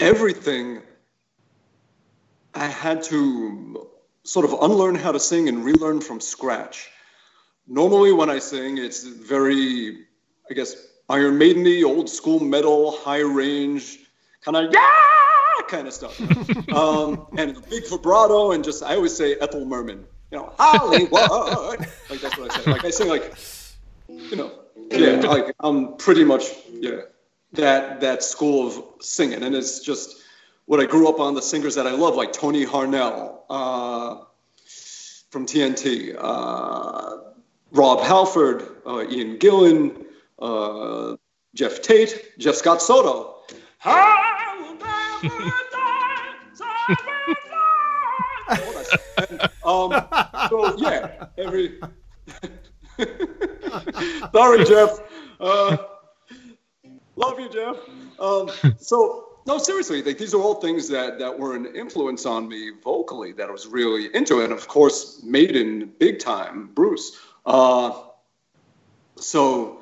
[SPEAKER 3] everything I had to sort of unlearn how to sing and relearn from scratch. Normally, when I sing, it's very, I guess, Iron Maideny, old school metal, high range, kind of yeah kind of stuff. um, and a big vibrato, and just I always say Ethel Merman, you know, Hollywood. like that's what I say. Like I sing like you know, yeah, like I'm pretty much yeah that that school of singing, and it's just what I grew up on. The singers that I love, like Tony Harnell uh, from TNT, uh, Rob Halford, uh, Ian Gillan, uh, Geoff Tate, Jeff Scott Soto. um, so yeah, every. Sorry, Jeff. Uh, love you, Jeff. Um, so no, seriously, like, these are all things that that were an influence on me vocally that I was really into, and of course, Maiden, big time, Bruce. Uh, so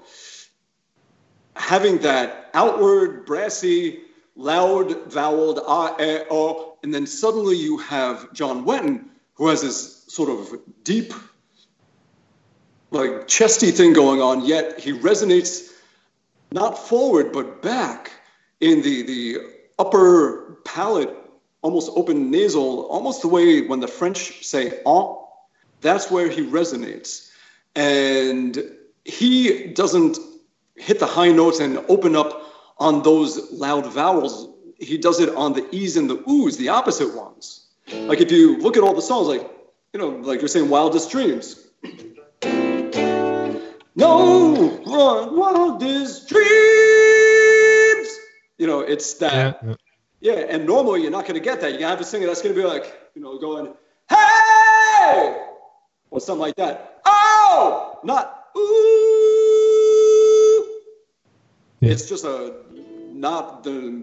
[SPEAKER 3] having that outward brassy loud voweled ah, eh, oh, and then suddenly you have John Wetton, who has this sort of deep, like chesty thing going on, yet he resonates not forward but back in the the upper palate, almost open nasal, almost the way when the French say "ah." That's where he resonates, and he doesn't hit the high notes and open up on those loud vowels. He does it on the e's and the O's, the opposite ones. Like if you look at all the songs, like, you know, like you're saying Wildest Dreams. no run wildest dreams. You know, it's that.
[SPEAKER 2] Yeah, yeah.
[SPEAKER 3] Yeah, and normally you're not going to get that. You're going to have a singer that's going to be like, you know, going, hey, or something like that. Oh, not ooh.
[SPEAKER 2] Yeah.
[SPEAKER 3] It's just a not the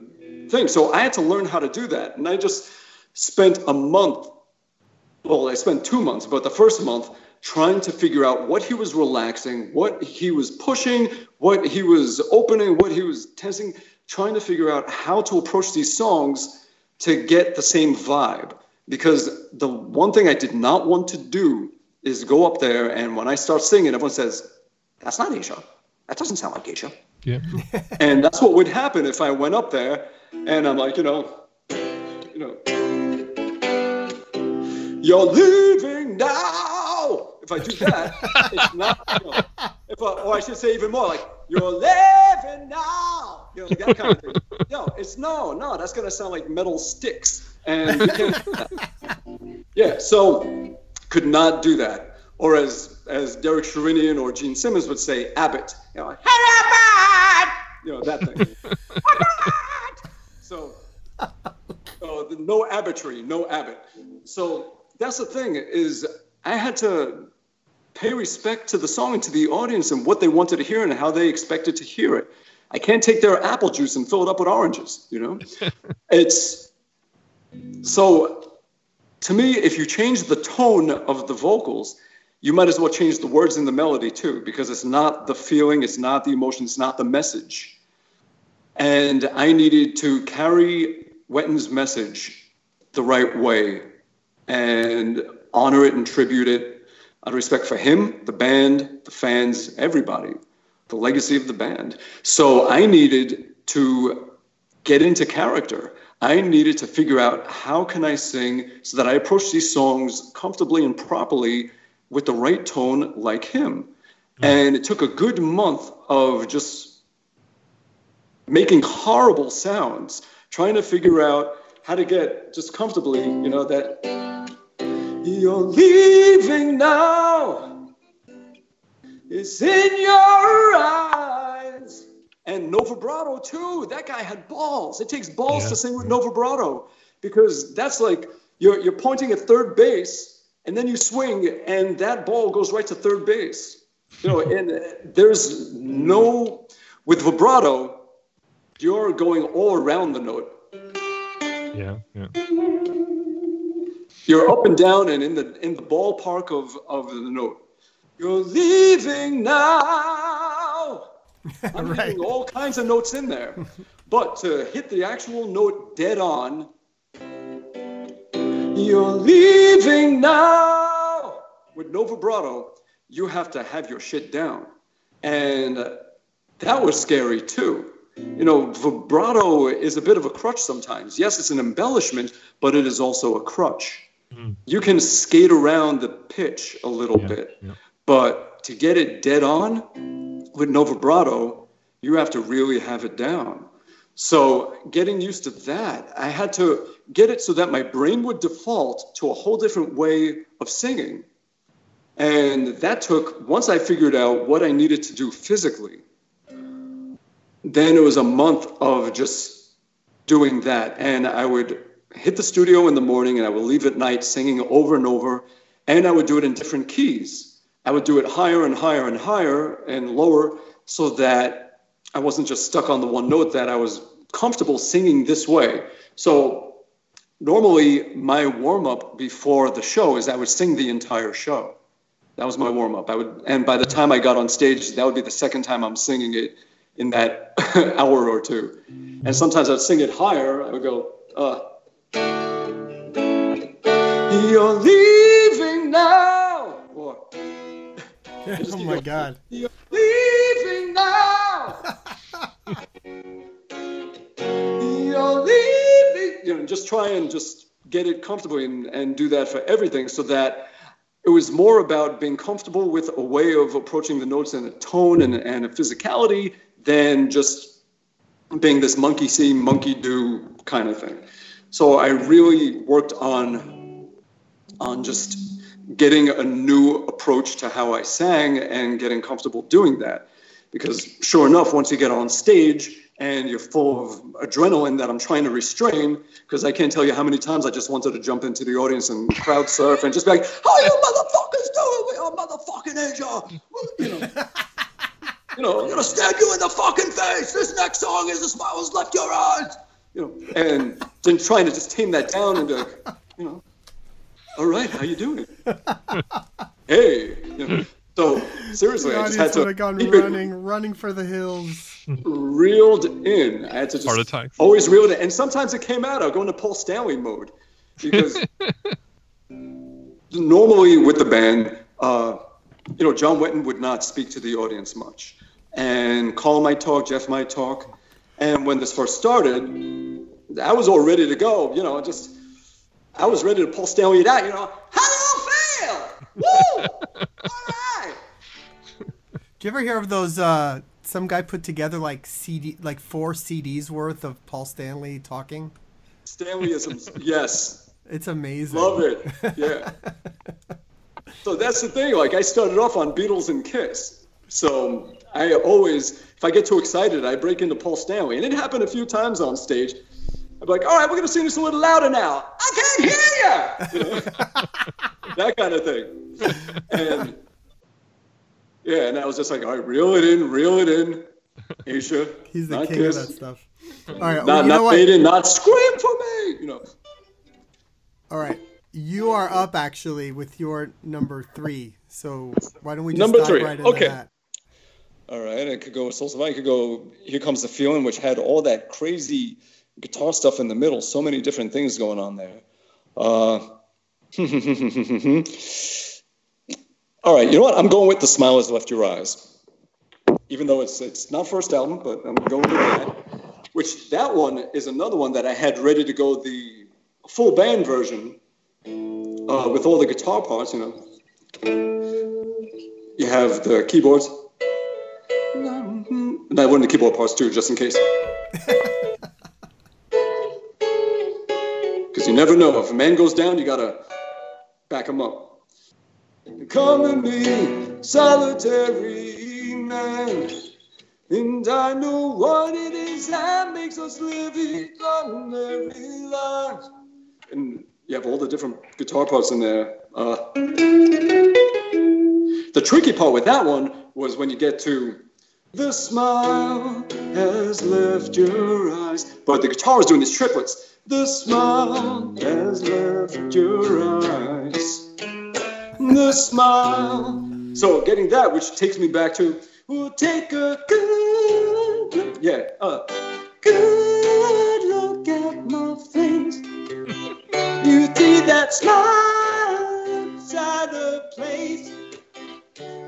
[SPEAKER 3] thing. So I had to learn how to do that, and I just spent a month. Well, I spent two months, but the first month trying to figure out what he was relaxing, what he was pushing, what he was opening, what he was tensing, trying to figure out how to approach these songs to get the same vibe. Because the one thing I did not want to do is go up there and when I start singing, everyone says, That's not Asia. That doesn't sound like Asia.
[SPEAKER 2] Yeah.
[SPEAKER 3] And that's what would happen if I went up there and I'm like, you know, you know, you're leaving now. If I do that, it's not, you know, if I, or I should say even more like, you're leaving now. You know, that kind of thing. No, it's no, no, that's going to sound like metal sticks. And. Yeah, so could not do that. Or as as Derek Sherinian or Gene Simmons would say, Abbott. You know, hey Abbott! You know, that thing. Abbott! So, uh, the- no abbotry, no Abbott. So that's the thing is I had to pay respect to the song and to the audience and what they wanted to hear and how they expected to hear it. I can't take their apple juice and fill it up with oranges, you know? it's so to me, if you change the tone of the vocals, you might as well change the words and the melody too, because it's not the feeling, it's not the emotion, it's not the message. And I needed to carry Wetton's message the right way and honor it and tribute it out of respect for him, the band, the fans, everybody, the legacy of the band. So I needed to get into character. I needed to figure out how can I sing so that I approach these songs comfortably and properly with the right tone like him. Hmm. And it took a good month of just making horrible sounds, trying to figure out how to get just comfortably, you know, that you're leaving now. It's in your eyes. And no vibrato too. That guy had balls. It takes balls
[SPEAKER 2] Yeah.
[SPEAKER 3] to sing with no vibrato because that's like you're you're pointing at third base and then you swing and that ball goes right to third base. You know, and there's no with vibrato, you're going all around the note.
[SPEAKER 2] Yeah, yeah.
[SPEAKER 3] You're up and down and in the in the ballpark of, of the note. You're leaving now. I'm
[SPEAKER 1] Right.
[SPEAKER 3] hitting all kinds of notes in there. But to hit the actual note dead on, you're leaving now. With no vibrato, you have to have your shit down. And uh, that was scary too. You know, vibrato is a bit of a crutch sometimes. Yes, it's an embellishment, but it is also a crutch. You can skate around the pitch a little
[SPEAKER 2] Yeah,
[SPEAKER 3] bit,
[SPEAKER 2] yeah.
[SPEAKER 3] but to get it dead on with no vibrato, you have to really have it down. So getting used to that, I had to get it so that my brain would default to a whole different way of singing. And that took, once I figured out what I needed to do physically, then it was a month of just doing that. And I would hit the studio in the morning and I would leave at night singing over and over. And I would do it in different keys. I would do it higher and higher and higher and lower so that I wasn't just stuck on the one note, that I was comfortable singing this way. So normally my warm up before the show is I would sing the entire show. That was my warm up. I would, and by the time I got on stage, that would be the second time I'm singing it in that hour or two. And sometimes I'd sing it higher. I would go, uh, "You're leaving now," or
[SPEAKER 1] oh my God.
[SPEAKER 3] "You're leaving now." You know, just try and just get it comfortably and, and do that for everything, so that it was more about being comfortable with a way of approaching the notes and a tone and, and a physicality than just being this monkey see, monkey do kind of thing. So I really worked on on just getting a new approach to how I sang and getting comfortable doing that. Because sure enough, once you get on stage and you're full of adrenaline that I'm trying to restrain, because I can't tell you how many times I just wanted to jump into the audience and crowd surf and just be like, "How you motherfuckers doing? We are motherfucking Asia," you know. You know, I'm gonna stab you in the fucking face. This next song is "The Smiles Left Your Eyes." You know, and then trying to just tame that down and be like, you know, all right, how you doing? hey, you know, so seriously, I just had to
[SPEAKER 1] have gone running, running for the hills.
[SPEAKER 3] Reeled in. I had to just
[SPEAKER 2] Heart attacks.
[SPEAKER 3] always reel it in, and sometimes it came out. I would go into Paul Stanley mode because normally with the band, uh, you know, John Wetton would not speak to the audience much, and Carl might talk, Jeff might talk, and when this first started, I was all ready to go. You know, just I was ready to Paul Stanley it out. You know, how do you feel? Woo! all right.
[SPEAKER 1] Do you ever hear of those? Uh, some guy put together like CD, like four CDs worth of Paul Stanley talking.
[SPEAKER 3] Stanleyisms, yes.
[SPEAKER 1] It's amazing.
[SPEAKER 3] Love it. Yeah. so that's the thing. Like I started off on Beatles and Kiss. So I always, if I get too excited, I break into Paul Stanley, and it happened a few times on stage. I'm like, all right, we're gonna sing this a little louder now. I can't hear you. you know? that kind of thing. And yeah, and I was just like, all right, reel it in, reel it in. Aisha,
[SPEAKER 1] He's the
[SPEAKER 3] not
[SPEAKER 1] king
[SPEAKER 3] Kiss,
[SPEAKER 1] of that stuff. All right, well,
[SPEAKER 3] not
[SPEAKER 1] you know
[SPEAKER 3] not
[SPEAKER 1] what?
[SPEAKER 3] Maiden, not scream for me. You know.
[SPEAKER 1] All right, you are up actually with your number three. So why don't we just
[SPEAKER 3] Number
[SPEAKER 1] dive
[SPEAKER 3] three,
[SPEAKER 1] right into
[SPEAKER 3] okay.
[SPEAKER 1] that?
[SPEAKER 3] All right, I could go with Soul Survivor. I could go Here Comes the Feeling, which had all that crazy guitar stuff in the middle. So many different things going on there. Uh, hmm, hmm, hmm, all right, you know what? I'm going with The Smile Has Left Your Eyes. Even though it's it's not first album, but I'm going with that. Which that one is another one that I had ready to go the full band version uh, with all the guitar parts. You know, you have the keyboards. And I wanted the keyboard parts too, just in case. Because you never know. If a man goes down, you gotta back him up. Come to me, solitary man. And I know what it is that makes us live each ordinary lives. And you have all the different guitar parts in there. Uh, the tricky part with that one was when you get to the smile has left your eyes. But the guitar is doing these triplets. The smile has left your eyes. The smile. So getting that, which takes me back to, we'll take a good look. Yeah, uh, good look at my face. You see that smile inside a place.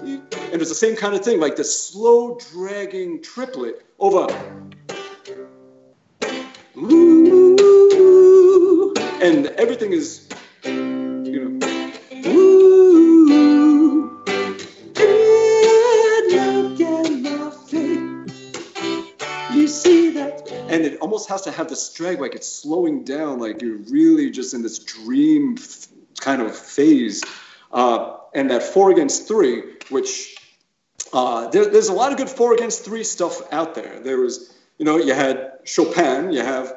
[SPEAKER 3] And it's the same kind of thing, like the slow dragging triplet over. Ooh, and everything is, And it almost has to have this drag, like it's slowing down, like you're really just in this dream kind of phase. Uh, and that four against three, which uh, there, there's a lot of good four against three stuff out there. There was, you know, you had Chopin, you have,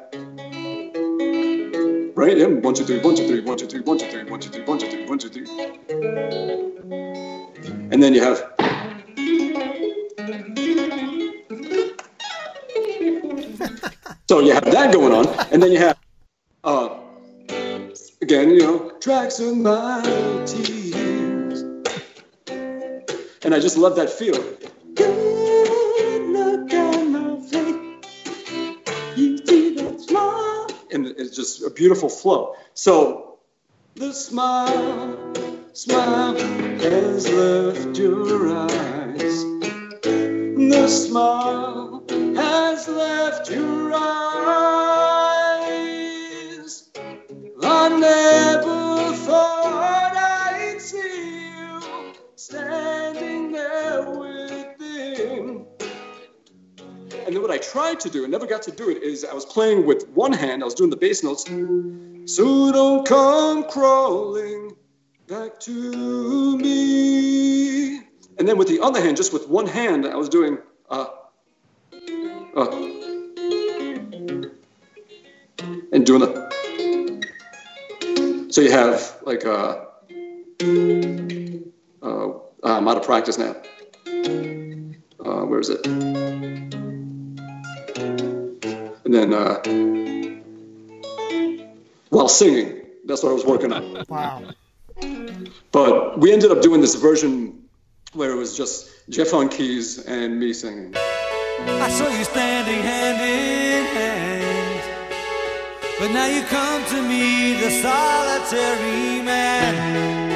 [SPEAKER 3] right? Yeah, one, two, three, one, two, three, one, two, three, one, two, three, one, two, three, one, two, three, one, two, three. And then you have, so you have that going on, and then you have, uh, again, you know, tracks of my tears. And I just love that feel. And it's just a beautiful flow. So the smile, smile has left your eyes. The smile has left your eyes. I never thought I'd see you standing there within. And then what I tried to do, and never got to do it, is I was playing with one hand, I was doing the bass notes. So don't come crawling back to me. And then with the other hand, just with one hand, I was doing uh, uh, and doing the. So you have like uh, uh, I'm out of practice now. Uh, where is it? And then uh, while singing, that's what I was working on.
[SPEAKER 1] Wow.
[SPEAKER 3] But we ended up doing this version where it was just Jeff on keys and me singing.
[SPEAKER 4] I saw you standing hand in hand. But now you come to me, the solitary man.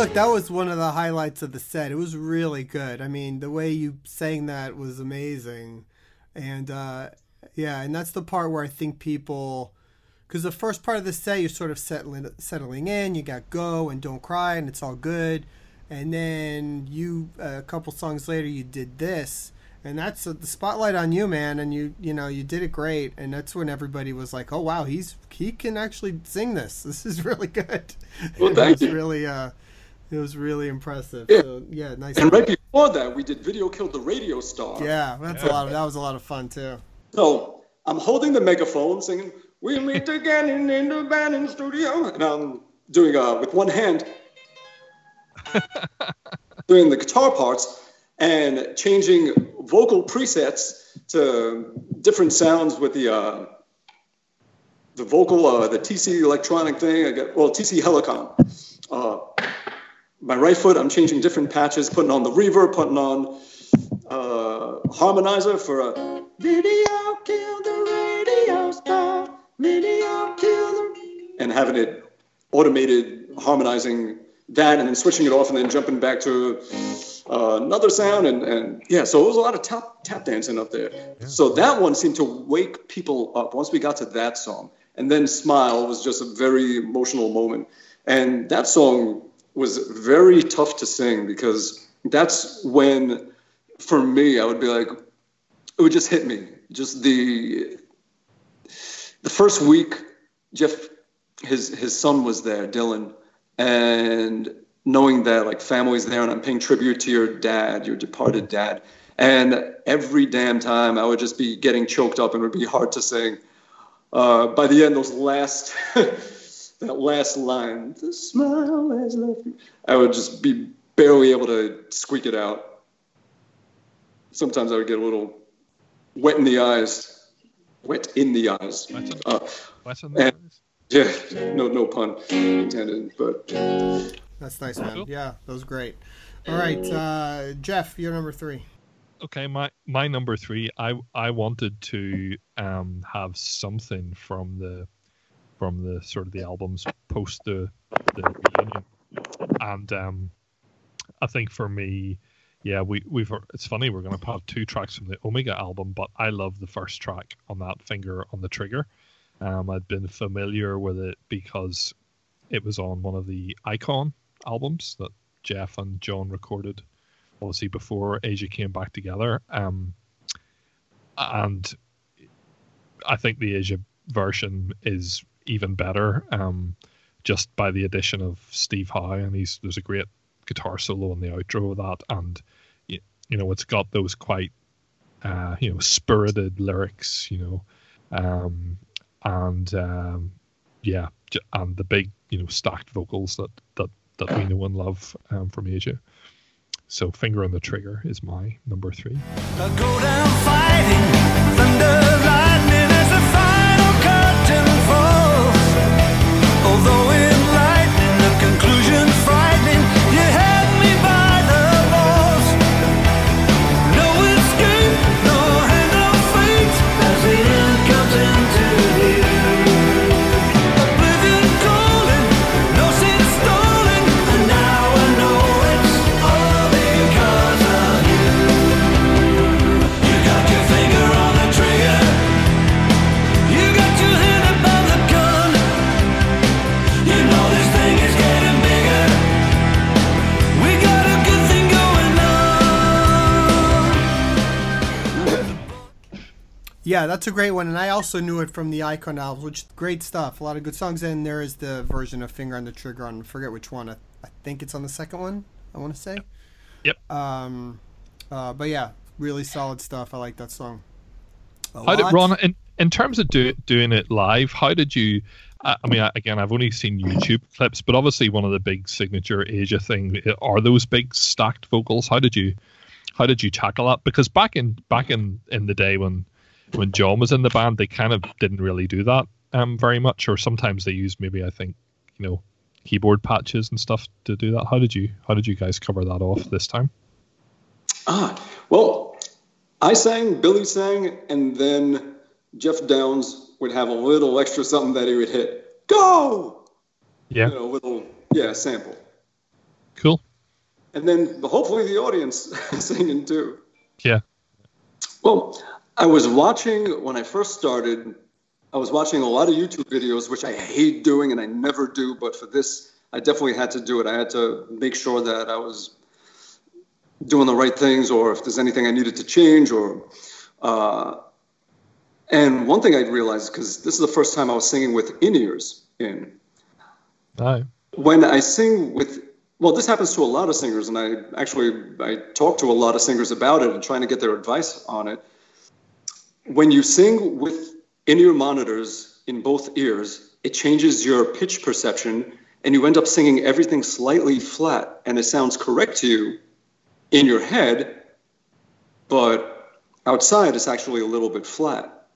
[SPEAKER 1] Look, that was one of the highlights of the set. It was really good. I mean, the way you sang that was amazing, and uh, yeah, and that's the part where I think people, because the first part of the set you're sort of settling settling in. You got "Go" and "Don't Cry" and it's all good, and then you a couple songs later you did this. And that's uh, the spotlight on you, man. And you, you know, you did it great. And that's when everybody was like, "Oh wow, he's he can actually sing this. This is really good."
[SPEAKER 3] Well, thank you.
[SPEAKER 1] really uh it was really impressive
[SPEAKER 3] Yeah.
[SPEAKER 1] so yeah nice
[SPEAKER 3] And right before that, we did Video Killed the Radio Star.
[SPEAKER 1] yeah that's a lot of that was a lot of fun too
[SPEAKER 3] So I'm holding the megaphone singing, We'll meet again in, in the Bannon studio. And I'm doing, uh, with one hand, doing the guitar parts and changing vocal presets to different sounds with the, uh, the vocal, uh, the TC electronic thing. I got, well, TC Helicon. Uh, my right foot, I'm changing different patches, putting on the reverb, putting on uh, harmonizer for a video kill the radio star, video kill the and having it automated harmonizing that and then switching it off and then jumping back to uh, another sound and, and yeah so it was a lot of tap tap dancing up there. So that one seemed to wake people up once we got to that song. And then smile was just a very emotional moment. And that song was very tough to sing because that's when for me i would be like it would just hit me. Just the the first week jeff his his son was there dylan and knowing that like family's there and i'm paying tribute to your dad your departed dad and every damn time i would just be getting choked up and it would be hard to sing. Uh, by the end those last that last line the smile has left you. I would just be barely able to squeak it out. Sometimes i would get a little wet in the eyes. Wet in the eyes.
[SPEAKER 2] Wet in-
[SPEAKER 3] uh,
[SPEAKER 2] Wet in
[SPEAKER 3] And-
[SPEAKER 2] the eyes?
[SPEAKER 3] yeah no no pun intended but
[SPEAKER 1] that's nice man. Yeah that was great. All right uh jeff you're number three.
[SPEAKER 2] Okay, my my number three. I I wanted to um have something from the from the sort of the albums post the the reunion, and um, I think for me, yeah, we we've it's funny we're gonna have two tracks from the Omega album, but I love the first track on that finger on the trigger. Um, I'd been familiar with it because it was on one of the Icon albums that Jeff and John recorded obviously before Asia came back together. Um, and I think the Asia version is even better, um, just by the addition of Steve Howe, and he's there's a great guitar solo in the outro of that, and y- you know it's got those quite uh, you know spirited lyrics, you know, um, and um, yeah, and the big you know stacked vocals that that that we know and love um, from Asia. So finger on the trigger is my number three.
[SPEAKER 1] Yeah, that's a great one, and I also knew it from the Icon albums, which great stuff. A lot of good songs, and there is the version of "Finger on the Trigger" on I forget which one. I, I think it's on the second one. I want to say.
[SPEAKER 2] Yep.
[SPEAKER 1] Um, uh, but yeah, really solid stuff. I like that song. A
[SPEAKER 2] How did. Ron in, in terms of do, doing it live? How did you? I I mean, I- again, I've only seen YouTube clips, but obviously one of the big signature Asia thing are those big stacked vocals. How did you? How did you tackle that? Because back in back in in the day when when John was in the band, they kind of didn't really do that um very much, or sometimes they used maybe I think you know keyboard patches and stuff to do that. How did you How did you guys cover that off this time?
[SPEAKER 3] Ah, well, I sang, Billy sang, and then Geoff Downes would have a little extra something that he would hit. Go!
[SPEAKER 2] Yeah,
[SPEAKER 3] You know, a little, yeah, sample.
[SPEAKER 2] cool.
[SPEAKER 3] And then hopefully the audience singing too.
[SPEAKER 2] Yeah,
[SPEAKER 3] Well, I was watching when I first started. I was watching a lot of YouTube videos, which I hate doing and I never do. But for this, I definitely had to do it. I had to make sure that I was doing the right things, or if there's anything I needed to change, or. Uh, and one thing I realized because this is the first time I was singing with in ears in
[SPEAKER 2] aye.
[SPEAKER 3] when I sing with well, this happens to a lot of singers, and I actually I talk to a lot of singers about it and trying to get their advice on it. When you sing with in-ear monitors in both ears, it changes your pitch perception, and you end up singing everything slightly flat, and it sounds correct to you in your head, but outside it's actually a little bit flat.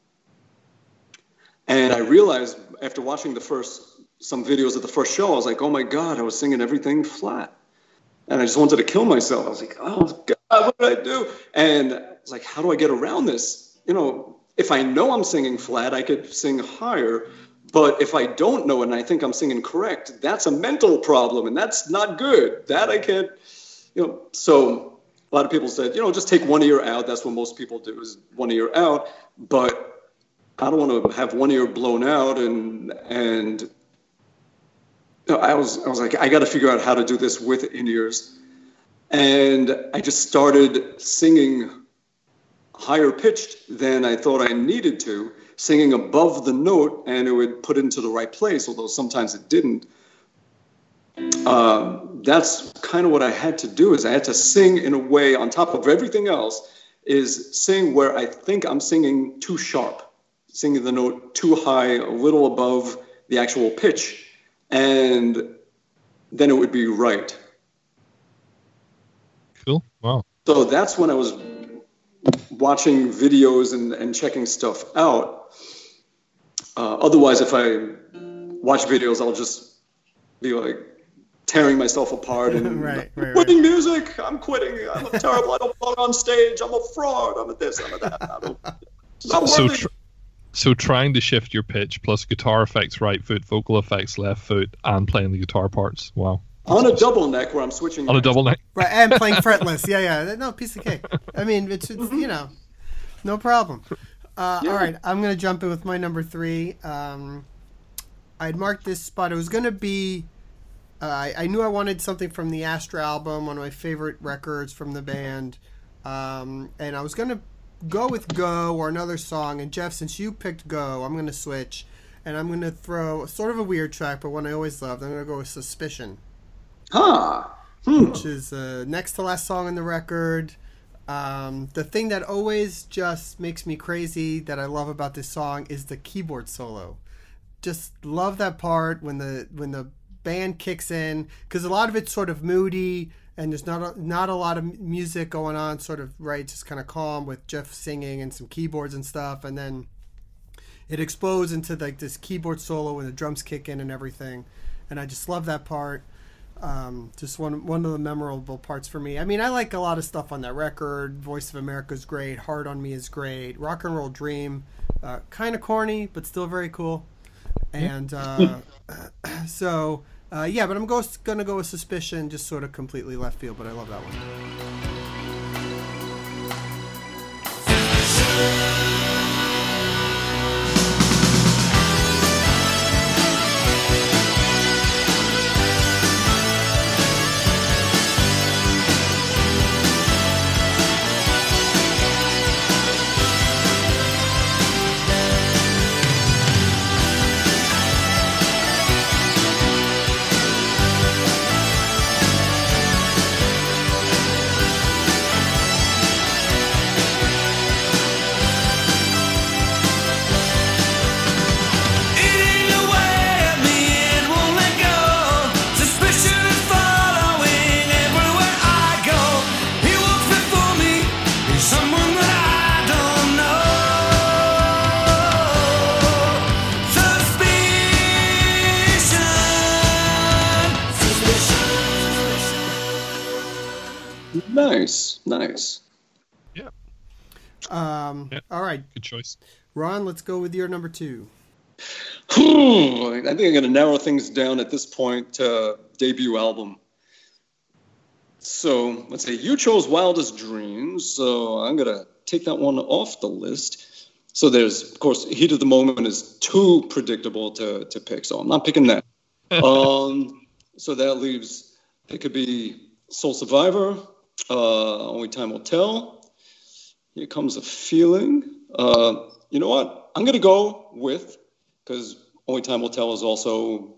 [SPEAKER 3] And I realized after watching the first some videos of the first show, I was like, oh my god, I was singing everything flat, and I just wanted to kill myself. I was like, oh god, what did I do? And I was like, how do I get around this? You know, if I know I'm singing flat, I could sing higher. But if I don't know and I think I'm singing correct, that's a mental problem, and that's not good. That I can't, you know. So a lot of people said, you know, just take one ear out. That's what most people do is one ear out. But I don't want to have one ear blown out and and I was I was like I got to figure out how to do this with in ears, and I just started singing higher pitched than I thought I needed to, singing above the note, and it would put it into the right place, although sometimes it didn't. Um, that's kind of what I had to do is I had to sing in a way on top of everything else is sing where I think I'm singing too sharp, singing the note too high, a little above the actual pitch, and then it would be right.
[SPEAKER 2] Cool. Wow.
[SPEAKER 3] So that's when I was watching videos and, and checking stuff out. Uh, otherwise, if I watch videos, I'll just be like tearing myself apart and
[SPEAKER 1] Right, right, right.
[SPEAKER 3] quitting music. I'm quitting. I'm terrible. I don't belong on stage. I'm a fraud. I'm a this. I'm a that. I don't, it's
[SPEAKER 2] So, tr- so trying to shift your pitch plus guitar effects right foot, vocal effects left foot, and playing the guitar parts. Wow.
[SPEAKER 3] On a double neck where I'm switching.
[SPEAKER 2] On a double neck.
[SPEAKER 1] Right, and playing fretless. Yeah, yeah. No, piece of cake. I mean, it's, it's you know, no problem. Uh, All right, I'm gonna jump in with my number three. Um, I'd marked this spot. It was gonna be. Uh, I, I knew I wanted something from the Astra album, one of my favorite records from the band, um, and I was gonna go with "Go" or another song. And Jeff, since you picked "Go," I'm gonna switch, and I'm gonna throw sort of a weird track, but one I always loved. I'm gonna go with "Suspicion."
[SPEAKER 3] Huh.
[SPEAKER 1] which is uh, next to last song on the record. Um, the thing that always just makes me crazy that I love about this song is the keyboard solo. Just love that part when the when the band kicks in because a lot of it's sort of moody and there's not a, not a lot of music going on. Sort of right, just kind of calm with Jeff singing and some keyboards and stuff, and then it explodes into like this keyboard solo when the drums kick in and everything. And I just love that part um, just one one of the memorable parts for me. I mean, I like a lot of stuff on that record. Voice of America is great. Hard on Me is great. Rock and Roll Dream, uh, kind of corny but still very cool. And uh, so uh, yeah, but I'm go- gonna go with Suspicion, just sort of completely left field. But I love that one.
[SPEAKER 3] Nice, nice.
[SPEAKER 2] Yeah,
[SPEAKER 1] Um,
[SPEAKER 2] Yeah.
[SPEAKER 1] All right,
[SPEAKER 2] good choice.
[SPEAKER 1] Ron, let's go with your number two.
[SPEAKER 3] I think I'm going to narrow things down at this point to debut album. So let's say You chose Wildest Dreams, so I'm going to take that one off the list. So there's, of course, Heat of the Moment is too predictable to, to pick, so I'm not picking that. um, so that leaves, it could be Soul Survivor, uh, Only Time Will Tell. Here comes a feeling. Uh, you know what? I'm going to go with, because Only Time Will Tell is also,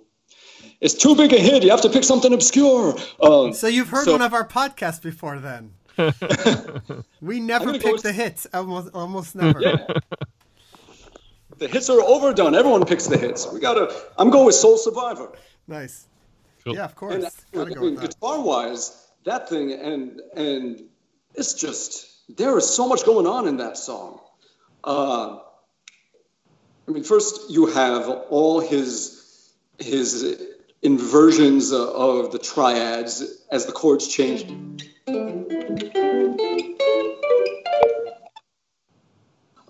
[SPEAKER 3] it's too big a hit. You have to pick something obscure. Um,
[SPEAKER 1] So you've heard
[SPEAKER 3] So-
[SPEAKER 1] one of our podcasts before, then? we never pick
[SPEAKER 3] with-
[SPEAKER 1] the hits. Almost, almost never.
[SPEAKER 3] the hits are overdone. Everyone picks the hits. We got to, I'm going with Soul Survivor.
[SPEAKER 1] Nice.
[SPEAKER 2] Cool.
[SPEAKER 1] Yeah, of course.
[SPEAKER 3] And I mean, guitar wise, that thing and and it's just there is so much going on in that song. Uh, I mean, first you have all his his inversions of the triads as the chords change.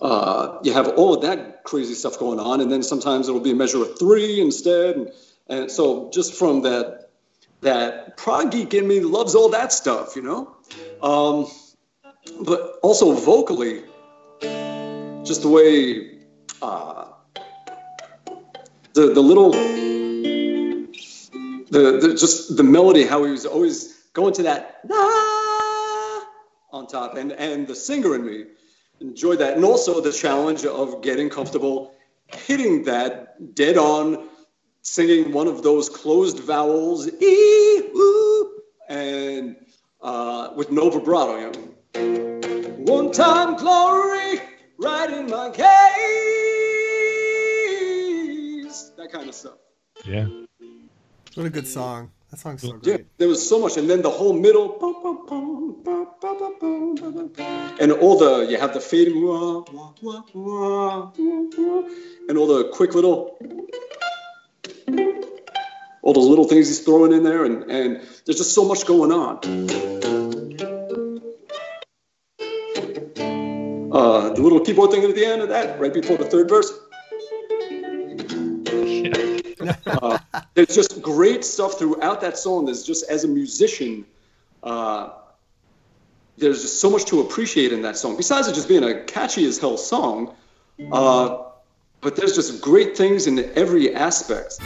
[SPEAKER 3] Uh, you have all of that crazy stuff going on, and then sometimes it'll be a measure of three instead, and, and so just from that that prog geek in me loves all that stuff, you know. Um, but also vocally, just the way uh, the the little the, the just the melody, how he was always going to that on top, and and the singer in me enjoyed that, and also the challenge of getting comfortable hitting that dead on singing one of those closed vowels, e, ooh, and uh, with no vibrato. You know. One time glory, right in my gaze. That kind of stuff.
[SPEAKER 2] Yeah.
[SPEAKER 1] What a good song. That song's so great.
[SPEAKER 3] Yeah, there was so much, and then the whole middle, and all the you have the fading, and all the quick little all those little things he's throwing in there, and and there's just so much going on. Uh, the little keyboard thing at the end of that, right before the third verse. Uh, there's just great stuff throughout that song. There's just as a musician, uh, there's just so much to appreciate in that song. Besides it just being a catchy as hell song, uh, but there's just great things in every aspect.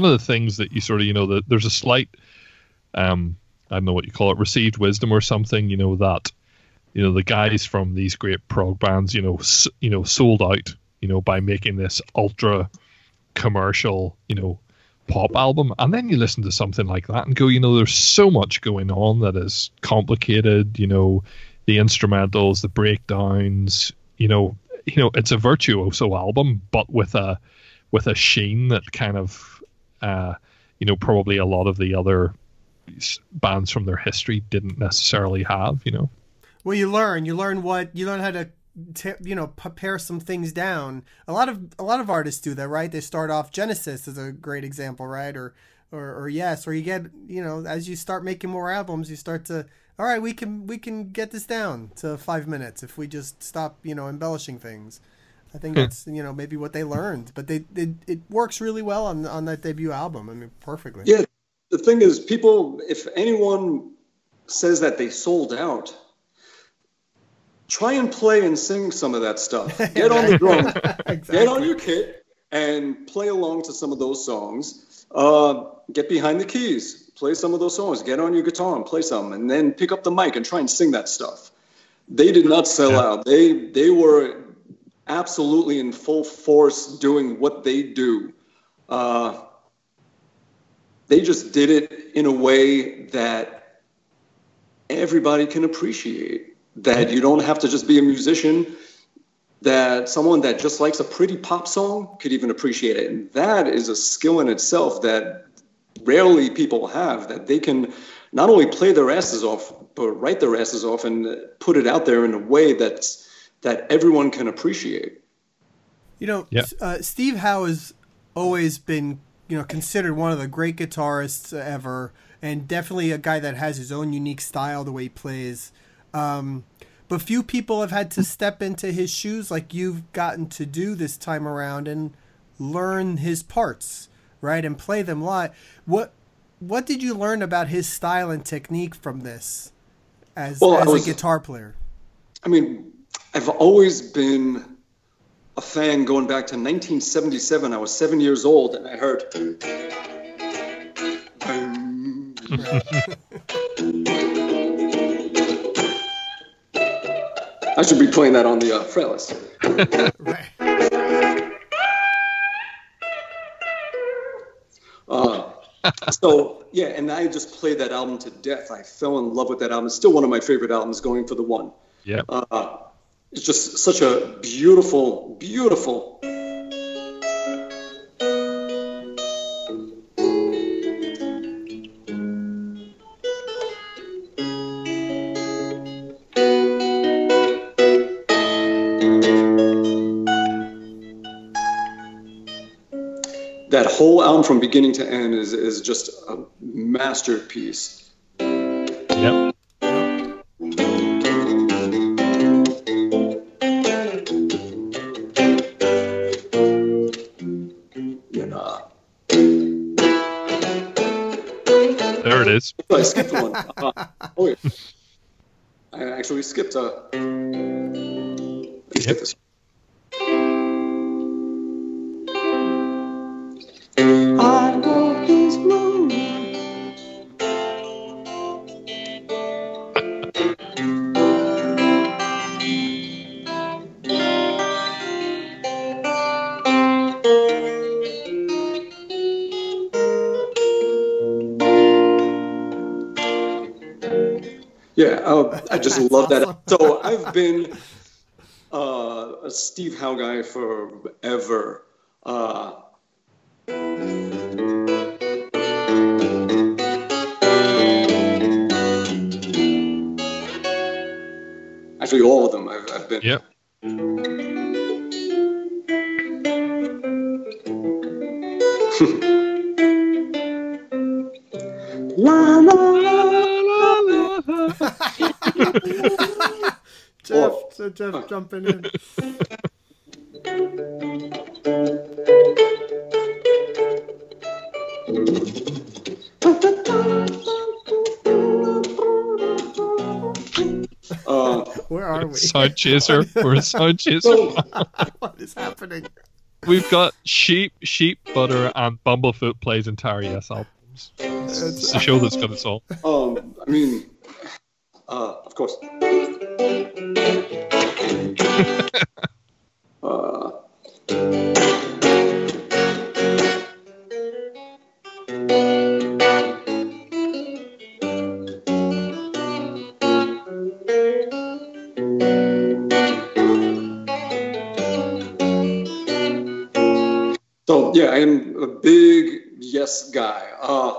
[SPEAKER 4] One
[SPEAKER 2] of the things that you sort of you know that there's a slight um i don't know what you call it received wisdom or something you know that you know the guys from these great prog bands you know s- you know sold out you know by making this ultra commercial you know pop album and then you listen to something like that and go you know there's so much going on that is complicated you know the instrumentals the breakdowns you know you know it's a virtuoso album but with a with a sheen that kind of uh you know probably a lot of the other bands from their history didn't necessarily have you know
[SPEAKER 1] Well, you learn. You learn what you learn how to, t- you know, pare some things down. A lot of a lot of artists do that, right? They start off. Genesis is a great example, right? Or, or, or yes, or you get, you know, as you start making more albums, you start to, all right, we can we can get this down to five minutes if we just stop, you know, embellishing things. I think that's you know maybe what they learned, but they, they it works really well on on that debut album. I mean, perfectly.
[SPEAKER 3] Yeah, the thing is, people, if anyone says that they sold out, try and play and sing some of that stuff. Get on the drum,
[SPEAKER 1] exactly.
[SPEAKER 3] get on your kit, and play along to some of those songs. Uh, get behind the keys, play some of those songs. Get on your guitar and play some, and then pick up the mic and try and sing that stuff. They did not sell
[SPEAKER 2] Yeah.
[SPEAKER 3] out. They they were absolutely in full force doing what they do. Uh, they just did it in a way that everybody can appreciate. That you don't have to just be a musician. That someone that just likes a pretty pop song could even appreciate it, and that is a skill in itself that rarely people have. That they can not only play their asses off, but write their asses off and put it out there in a way that's that everyone can appreciate.
[SPEAKER 1] You know,
[SPEAKER 2] Yeah.
[SPEAKER 1] uh, Steve Howe has always been, you know, considered one of the great guitarists ever, and definitely a guy that has his own unique style, the way he plays. Um, but few people have had to step into his shoes like you've gotten to do this time around and learn his parts, right, and play them live. What what did you learn about his style and technique from this as,
[SPEAKER 3] Well,
[SPEAKER 1] as
[SPEAKER 3] was-
[SPEAKER 1] a guitar player?
[SPEAKER 3] I mean, I've always been a fan going back to 1977. I was seven years old and I heard. I should be playing that on the uh, fretless.
[SPEAKER 1] Right.
[SPEAKER 3] Uh, so yeah, and I just played that album to death. I fell in love with that album. It's still one of my favorite albums, going for the one.
[SPEAKER 2] Yeah.
[SPEAKER 3] Uh, it's just such a beautiful, beautiful. That whole album from beginning to end is, is just a masterpiece. I skipped one. Uh, oh, wait. I actually skipped a. Uh, let's I just
[SPEAKER 1] That's
[SPEAKER 3] love that. So I've been uh, a Steve Howe guy forever. Uh, actually, all of them I've, I've been.
[SPEAKER 2] Yep.
[SPEAKER 1] So Jeff jumping in.
[SPEAKER 3] Uh,
[SPEAKER 1] Where are we?
[SPEAKER 2] Sound chaser. We're side chaser.
[SPEAKER 1] what is happening?
[SPEAKER 2] We've got Sheep, Sheep, Butter, and Bumblefoot plays entire Yes albums. It's a show that's got us all.
[SPEAKER 3] um, I mean, uh, of course. So yeah, I am a big yes guy. Uh,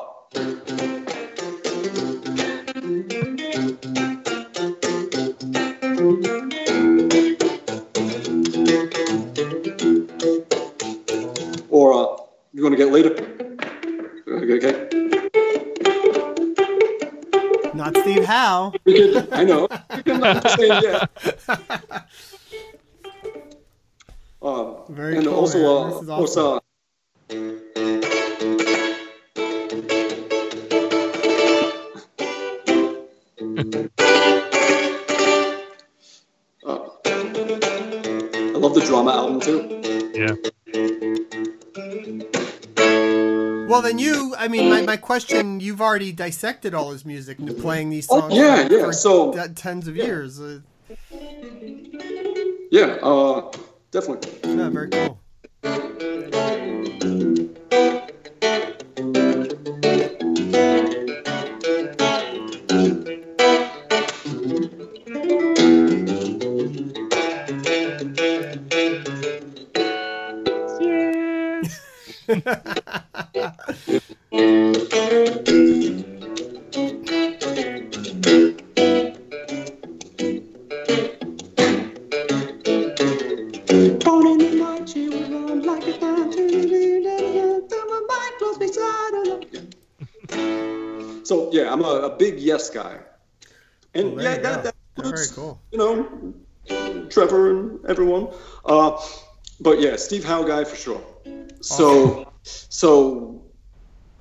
[SPEAKER 3] you want to get later? Okay, okay.
[SPEAKER 1] Not Steve Howe.
[SPEAKER 3] Could, I know. We can say yeah. Um,
[SPEAKER 1] Very
[SPEAKER 3] and
[SPEAKER 1] cool,
[SPEAKER 3] also, uh,
[SPEAKER 1] This is
[SPEAKER 3] of course,
[SPEAKER 1] awesome. Then you, I mean, my, my question, you've already dissected all his music and playing these
[SPEAKER 3] Oh,
[SPEAKER 1] songs
[SPEAKER 3] yeah,
[SPEAKER 1] for,
[SPEAKER 3] yeah,
[SPEAKER 1] for
[SPEAKER 3] so-
[SPEAKER 1] t- tens of years. Uh,
[SPEAKER 3] Yeah, uh, definitely.
[SPEAKER 1] Yeah, very cool.
[SPEAKER 3] Steve Howe guy for sure. So, so,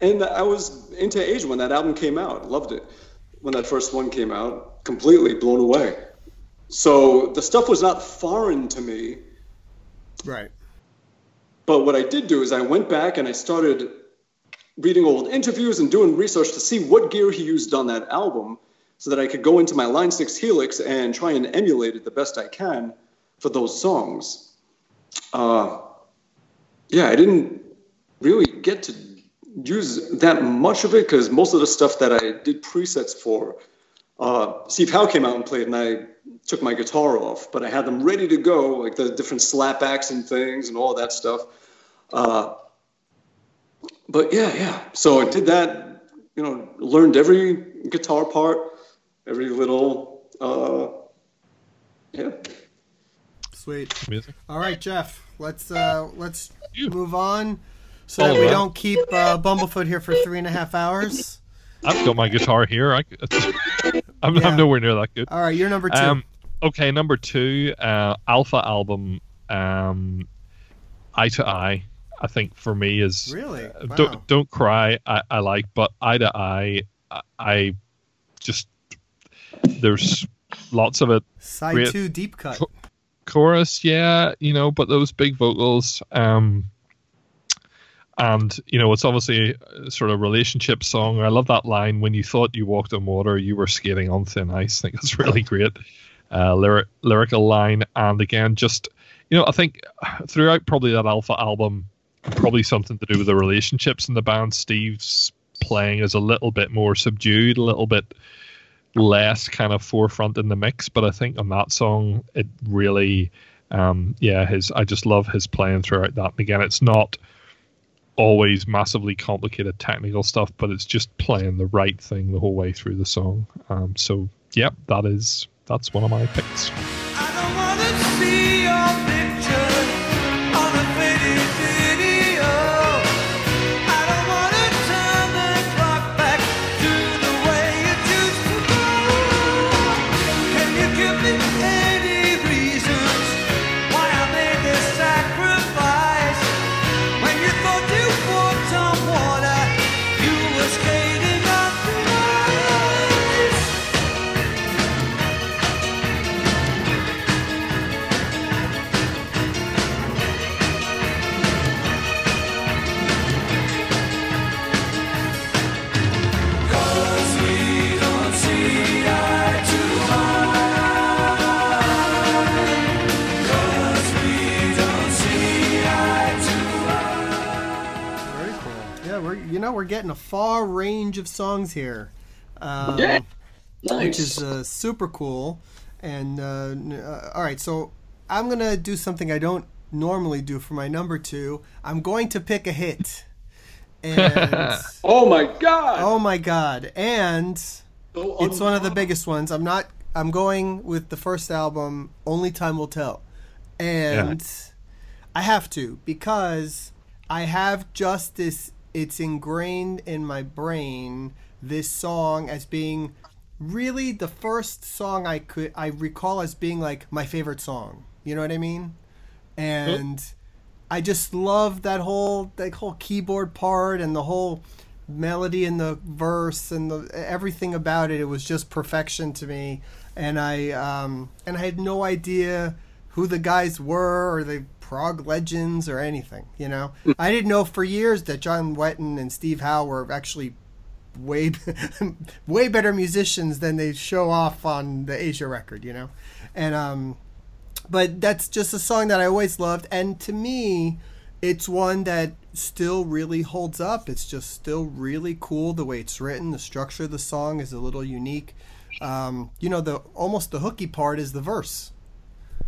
[SPEAKER 3] and I was into Asia when that album came out. Loved it when that first one came out. Completely blown away. So the stuff was not foreign to me.
[SPEAKER 1] Right.
[SPEAKER 3] But what I did do is I went back and I started reading old interviews and doing research to see what gear he used on that album so that I could go into my Line 6 Helix and try and emulate it the best I can for those songs. Uh, yeah, I didn't really get to use that much of it because most of the stuff that I did presets for, uh, Steve Howe came out and played, and I took my guitar off, but I had them ready to go, like the different slapbacks and things and all that stuff. Uh, but yeah, yeah. So I did that. You know, learned every guitar part, every little. Uh, yeah.
[SPEAKER 1] Sweet.
[SPEAKER 2] Amazing.
[SPEAKER 1] All right, Jeff. Let's uh let's move on so
[SPEAKER 2] All
[SPEAKER 1] that we
[SPEAKER 2] right.
[SPEAKER 1] don't keep uh, Bumblefoot here for three and a half hours.
[SPEAKER 2] I've got my guitar here. I, I'm,
[SPEAKER 1] Yeah.
[SPEAKER 2] I'm nowhere near that good.
[SPEAKER 1] All right, you're number two.
[SPEAKER 2] Um, okay, number two, uh, Alpha album, um, Eye to Eye. I think for me is
[SPEAKER 1] really?
[SPEAKER 2] uh,
[SPEAKER 1] Wow.
[SPEAKER 2] don't don't cry. I, I like, but Eye to Eye, I, I just there's lots of it.
[SPEAKER 1] Side
[SPEAKER 2] great.
[SPEAKER 1] two, deep cut.
[SPEAKER 2] Chorus, yeah, you know, but those big vocals, um, and you know, it's obviously sort of relationship song. I love that line when you thought you walked on water, you were skating on thin ice. I think that's really great. Uh, lyric, lyrical line, and again, just you know, I think throughout probably that Alpha album, probably something to do with the relationships in the band. Steve's playing is a little bit more subdued, a little bit less kind of forefront in the mix. But I think on that song, it really, um, yeah, his I just love his playing throughout that. And again, it's not always massively complicated technical stuff, but it's just playing the right thing the whole way through the song. Um, so yeah, that is that's one of my picks.
[SPEAKER 4] We're
[SPEAKER 1] know we're getting a far range of songs here, um,
[SPEAKER 3] Yeah.
[SPEAKER 1] which is uh, super cool. And uh, uh, all right, so I'm gonna do something I don't normally do for my number two. I'm going to pick a hit, and
[SPEAKER 3] Oh my God.
[SPEAKER 1] oh my god, and
[SPEAKER 3] So
[SPEAKER 1] it's one of the biggest ones. I'm not. I'm going with the first album. Only time will tell, and I have to because I have just this. It's ingrained in my brain. This song as being really the first song I could I recall as being like my favorite song. You know what I mean? And I just love that whole that whole keyboard part and the whole melody in the verse and the everything about it. It was just perfection to me. And I um, and I had no idea who the guys were or the prog legends or anything. You know, I didn't know for years that John Wetton and Steve Howe were actually way way better musicians than they show off on the Asia record. You know, and um, but that's just a song that I always loved, and to me, it's one that still really holds up. It's just still really cool the way it's written. The structure of the song is a little unique. Um, you know, the almost the hooky part is the verse.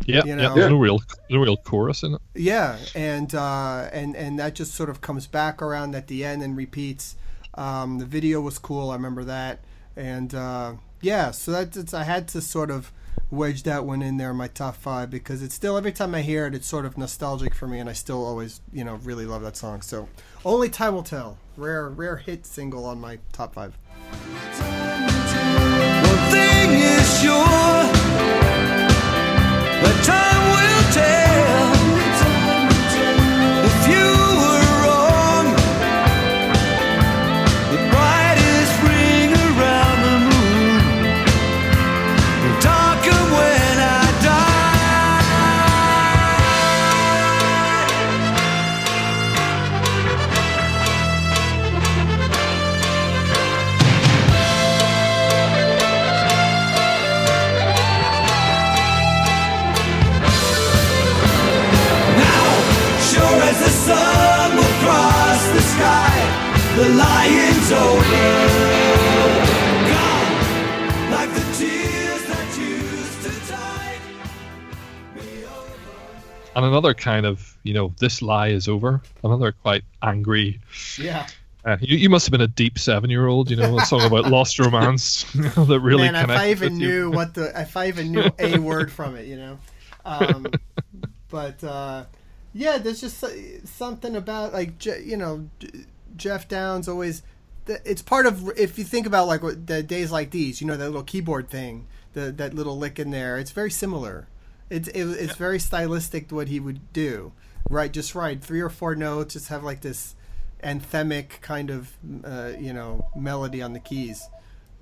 [SPEAKER 2] Yeah,
[SPEAKER 1] You
[SPEAKER 2] yeah.
[SPEAKER 1] know?
[SPEAKER 2] There's no real, no real chorus in it.
[SPEAKER 1] Yeah, and uh, and and that just sort of comes back around at the end and repeats. Um, the video was cool. I remember that, and uh, yeah, so that's I had to sort of wedge that one in there in my top five because it's still every time I hear it, it's sort of nostalgic for me, and I still always you know really love that song. So only time will tell. Rare rare hit single on my top five.
[SPEAKER 4] The time
[SPEAKER 2] And another kind of, you know, this lie is over. Another quite angry.
[SPEAKER 1] Yeah,
[SPEAKER 2] Uh, you, you must have been a deep seven-year-old, you know, a song about lost romance that really
[SPEAKER 1] man, if I even knew what the if I even knew a word from it, you know. Um, but uh, yeah, there's just something about like you know Geoff Downes always. It's part of if you think about like the days like these, you know, that little keyboard thing, the that little lick in there. It's very similar. It's it, it's very stylistic what he would do. Right, just right, three or four notes, just have like this anthemic kind of uh, you know melody on the keys.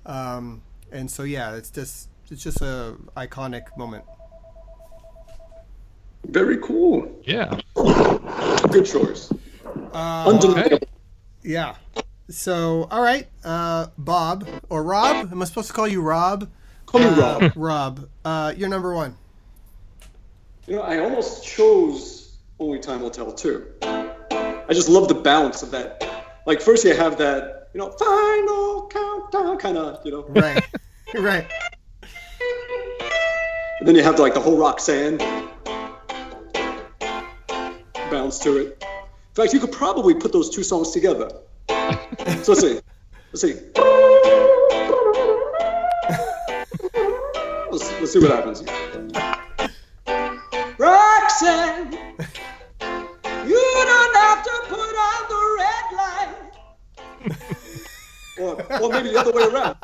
[SPEAKER 1] Um, and so yeah, it's just it's just a iconic moment.
[SPEAKER 3] Very cool.
[SPEAKER 2] Yeah.
[SPEAKER 3] Good choice.
[SPEAKER 1] Uh,
[SPEAKER 3] Undeniable.
[SPEAKER 2] Okay.
[SPEAKER 1] Yeah. So all right, uh, Bob or Rob? Am I supposed to call you Rob?
[SPEAKER 3] Call me
[SPEAKER 1] Uh,
[SPEAKER 3] Rob.
[SPEAKER 1] Rob, uh, you're number one.
[SPEAKER 3] You know, I almost chose Only Time Will Tell too. I just love the balance of that. Like first you have that, you know, final countdown kind of, you know,
[SPEAKER 1] Right. right.
[SPEAKER 3] and then you have like the whole rock Roxanne bounce to it. In fact, you could probably put those two songs together. So let's see. Let's see. Let's, let's see what happens. Roxanne, you don't have to put on the red light. or, or maybe the other way around.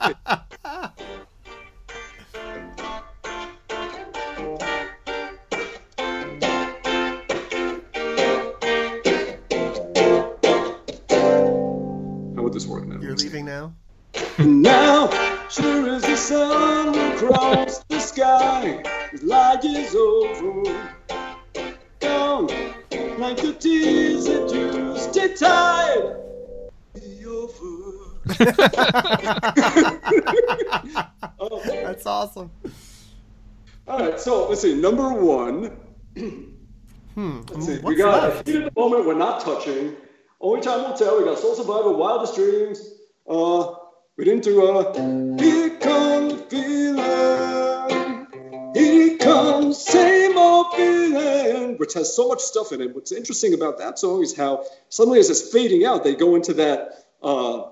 [SPEAKER 3] Oh,
[SPEAKER 1] That's awesome.
[SPEAKER 3] all right, so let's see. Number one.
[SPEAKER 1] Hmm.
[SPEAKER 3] Let's see. We got
[SPEAKER 1] left?
[SPEAKER 3] Heat of the Moment, we're not touching. Only Time Will Tell. We got Soul Survivor, Wildest Dreams. Uh, we didn't do, uh, Here Comes Feeling. Here comes same old feeling, which has so much stuff in it. What's interesting about that song is how suddenly as it's fading out, they go into that, uh,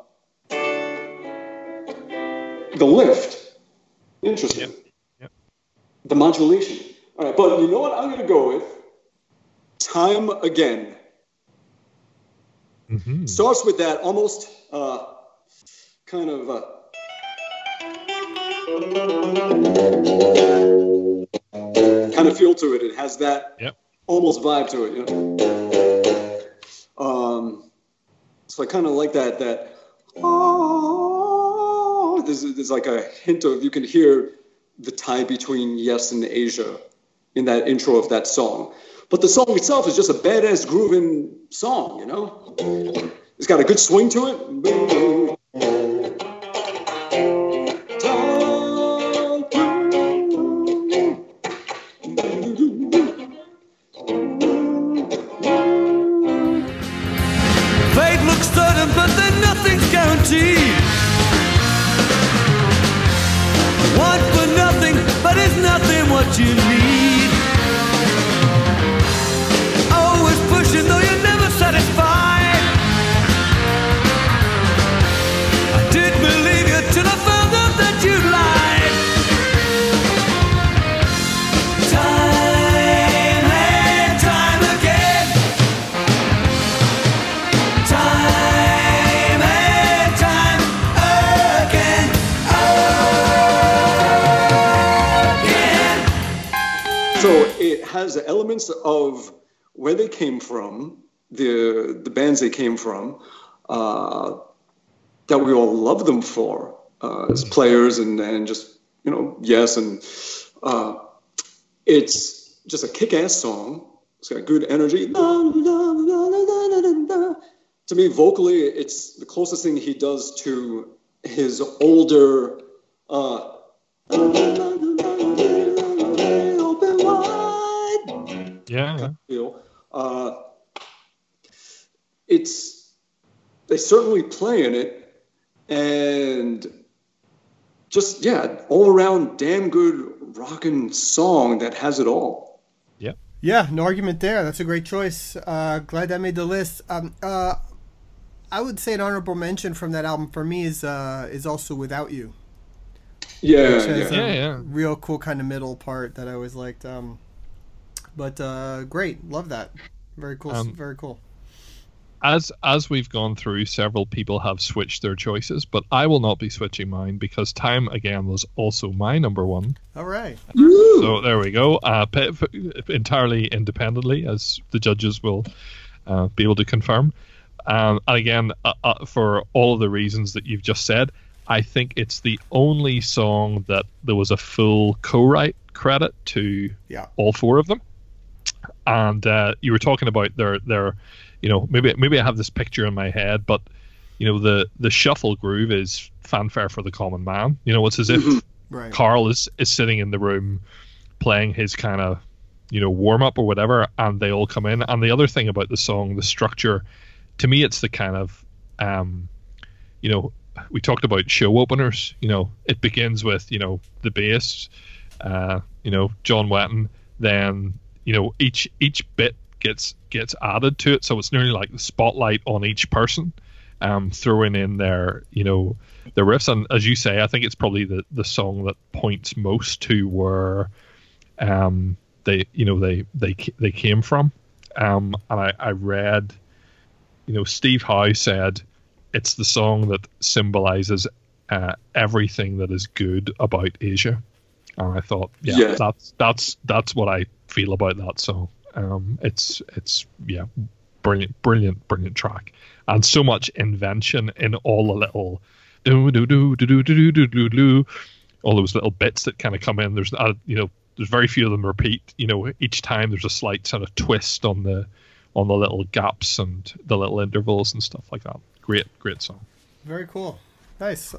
[SPEAKER 3] the lift. Interesting.
[SPEAKER 2] Yep. Yep.
[SPEAKER 3] The modulation. All right, but you know what I'm going to go with? Time Again.
[SPEAKER 2] hmm
[SPEAKER 3] Starts with that almost uh, kind of uh, kind of feel to it. It has that
[SPEAKER 2] Yep.
[SPEAKER 3] almost vibe to it. You know? Um, so I kind of like that. That oh, there's, there's like a hint of you can hear the tie between Yes and Asia in that intro of that song. But the song itself is just a badass grooving song, you know? It's got a good swing to it. Elements of where they came from, the the bands they came from, uh, that we all love them for uh, as players and and just you know yes and uh, it's just a kick-ass song. It's got good energy. To me, vocally, it's the closest thing he does to his older. Wide
[SPEAKER 2] Yeah, yeah.
[SPEAKER 3] feel. Uh, it's they certainly play in it, and just yeah, all around damn good rockin' song that has it all.
[SPEAKER 1] Yeah, yeah, no argument there. That's a great choice. Uh, glad that made the list. Um, uh, I would say an honorable mention from that album for me is uh, is also "Without You,"
[SPEAKER 3] Yeah,
[SPEAKER 1] which has
[SPEAKER 3] yeah.
[SPEAKER 1] a
[SPEAKER 2] Yeah, yeah.
[SPEAKER 1] real cool kind of middle part that I always liked. Um, but uh, great, love that. Very cool.
[SPEAKER 2] Um,
[SPEAKER 1] very cool.
[SPEAKER 2] As as we've gone through, several people have switched their choices, but I will not be switching mine because time again was also my number one.
[SPEAKER 1] All right.
[SPEAKER 2] So there we go. Uh, pe- f- entirely independently, as the judges will uh, be able to confirm. Um, and again, uh, uh, for all of the reasons that you've just said, I think it's the only song that there was a full co-write credit to
[SPEAKER 1] Yeah.
[SPEAKER 2] all four of them. And uh, you were talking about their their, you know, maybe maybe I have this picture in my head, but you know, the the shuffle groove is fanfare for the common man. You know, it's as if
[SPEAKER 1] Right.
[SPEAKER 2] Carl is is sitting in the room playing his kind of you know warm up or whatever, and they all come in. And the other thing about the song, the structure, to me, it's the kind of um, you know, we talked about show openers. You know, it begins with you know the bass, uh, you know John Wetton, then you know each each bit gets gets added to it, so it's nearly like the spotlight on each person, um, throwing in their you know the riffs. And as you say, I think it's probably the the song that points most to where um they you know they they they came from. Um, and I I read, you know, Steve Howe said it's the song that symbolizes uh, everything that is good about Asia. And I thought, yeah,
[SPEAKER 3] Yeah.
[SPEAKER 2] that's that's that's what I feel about that song. Um, it's it's yeah, brilliant, brilliant, brilliant track, and so much invention in all the little do do do do do do do do all those little bits that kind of come in. There's uh, you know there's very few of them repeat. You know each time there's a slight sort of twist on the on the little gaps and the little intervals and stuff like that. Great, great song.
[SPEAKER 1] Very cool. Nice.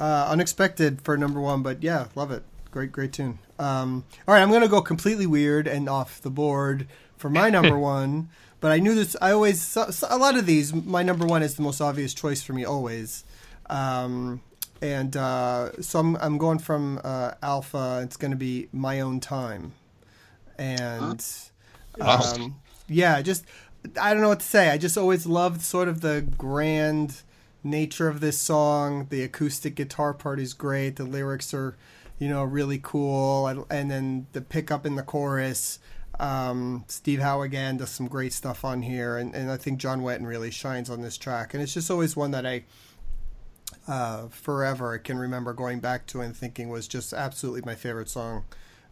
[SPEAKER 1] Uh, unexpected for number one, but yeah, love it. Great, great tune. Um, all right, I'm going to go completely weird and off the board for my number one. But I knew this. I always a lot of these. My number one is the most obvious choice for me always. Um, and uh, so I'm I'm going from uh, Alpha. It's going to be my own time, and
[SPEAKER 2] Wow.
[SPEAKER 1] um, yeah, just I don't know what to say. I just always loved sort of the grand nature of this song. The acoustic guitar part is great. The lyrics are, you know, really cool. And, then the pickup in the chorus. Um, Steve Howe again does some great stuff on here, and, and I think John Wetton really shines on this track. And it's just always one that I uh, forever can remember going back to and thinking was just absolutely my favorite song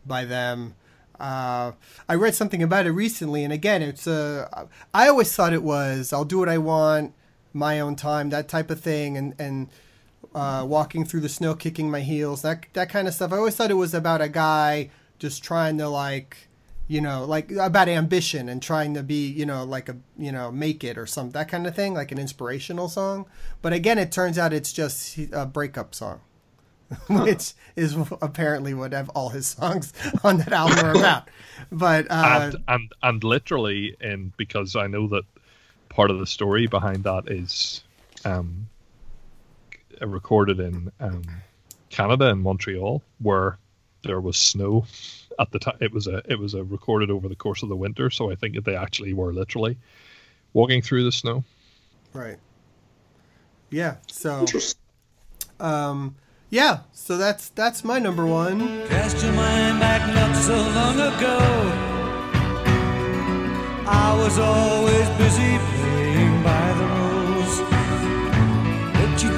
[SPEAKER 1] by them. Uh, I read something about it recently, and again, it's a. I always thought it was I'll do what I want, my own time, that type of thing, and and uh, walking through the snow, kicking my heels, that that kind of stuff. I always thought it was about a guy just trying to like, you know, like about ambition and trying to be, you know, like a, you know, make it or some that kind of thing, like an inspirational song. But again, it turns out it's just a breakup song which is apparently what have all his songs on that album are about. But uh,
[SPEAKER 2] and and and literally, and because I know that part of the story behind that is um, recorded in um, Canada in Montreal, where there was snow at the time. It was a it was a recorded over the course of the winter, so I think that they actually were literally walking through the snow.
[SPEAKER 1] Right. Yeah. So. Um. Yeah. So that's that's my number one.
[SPEAKER 4] Cast your mind back not so long ago. I was always busy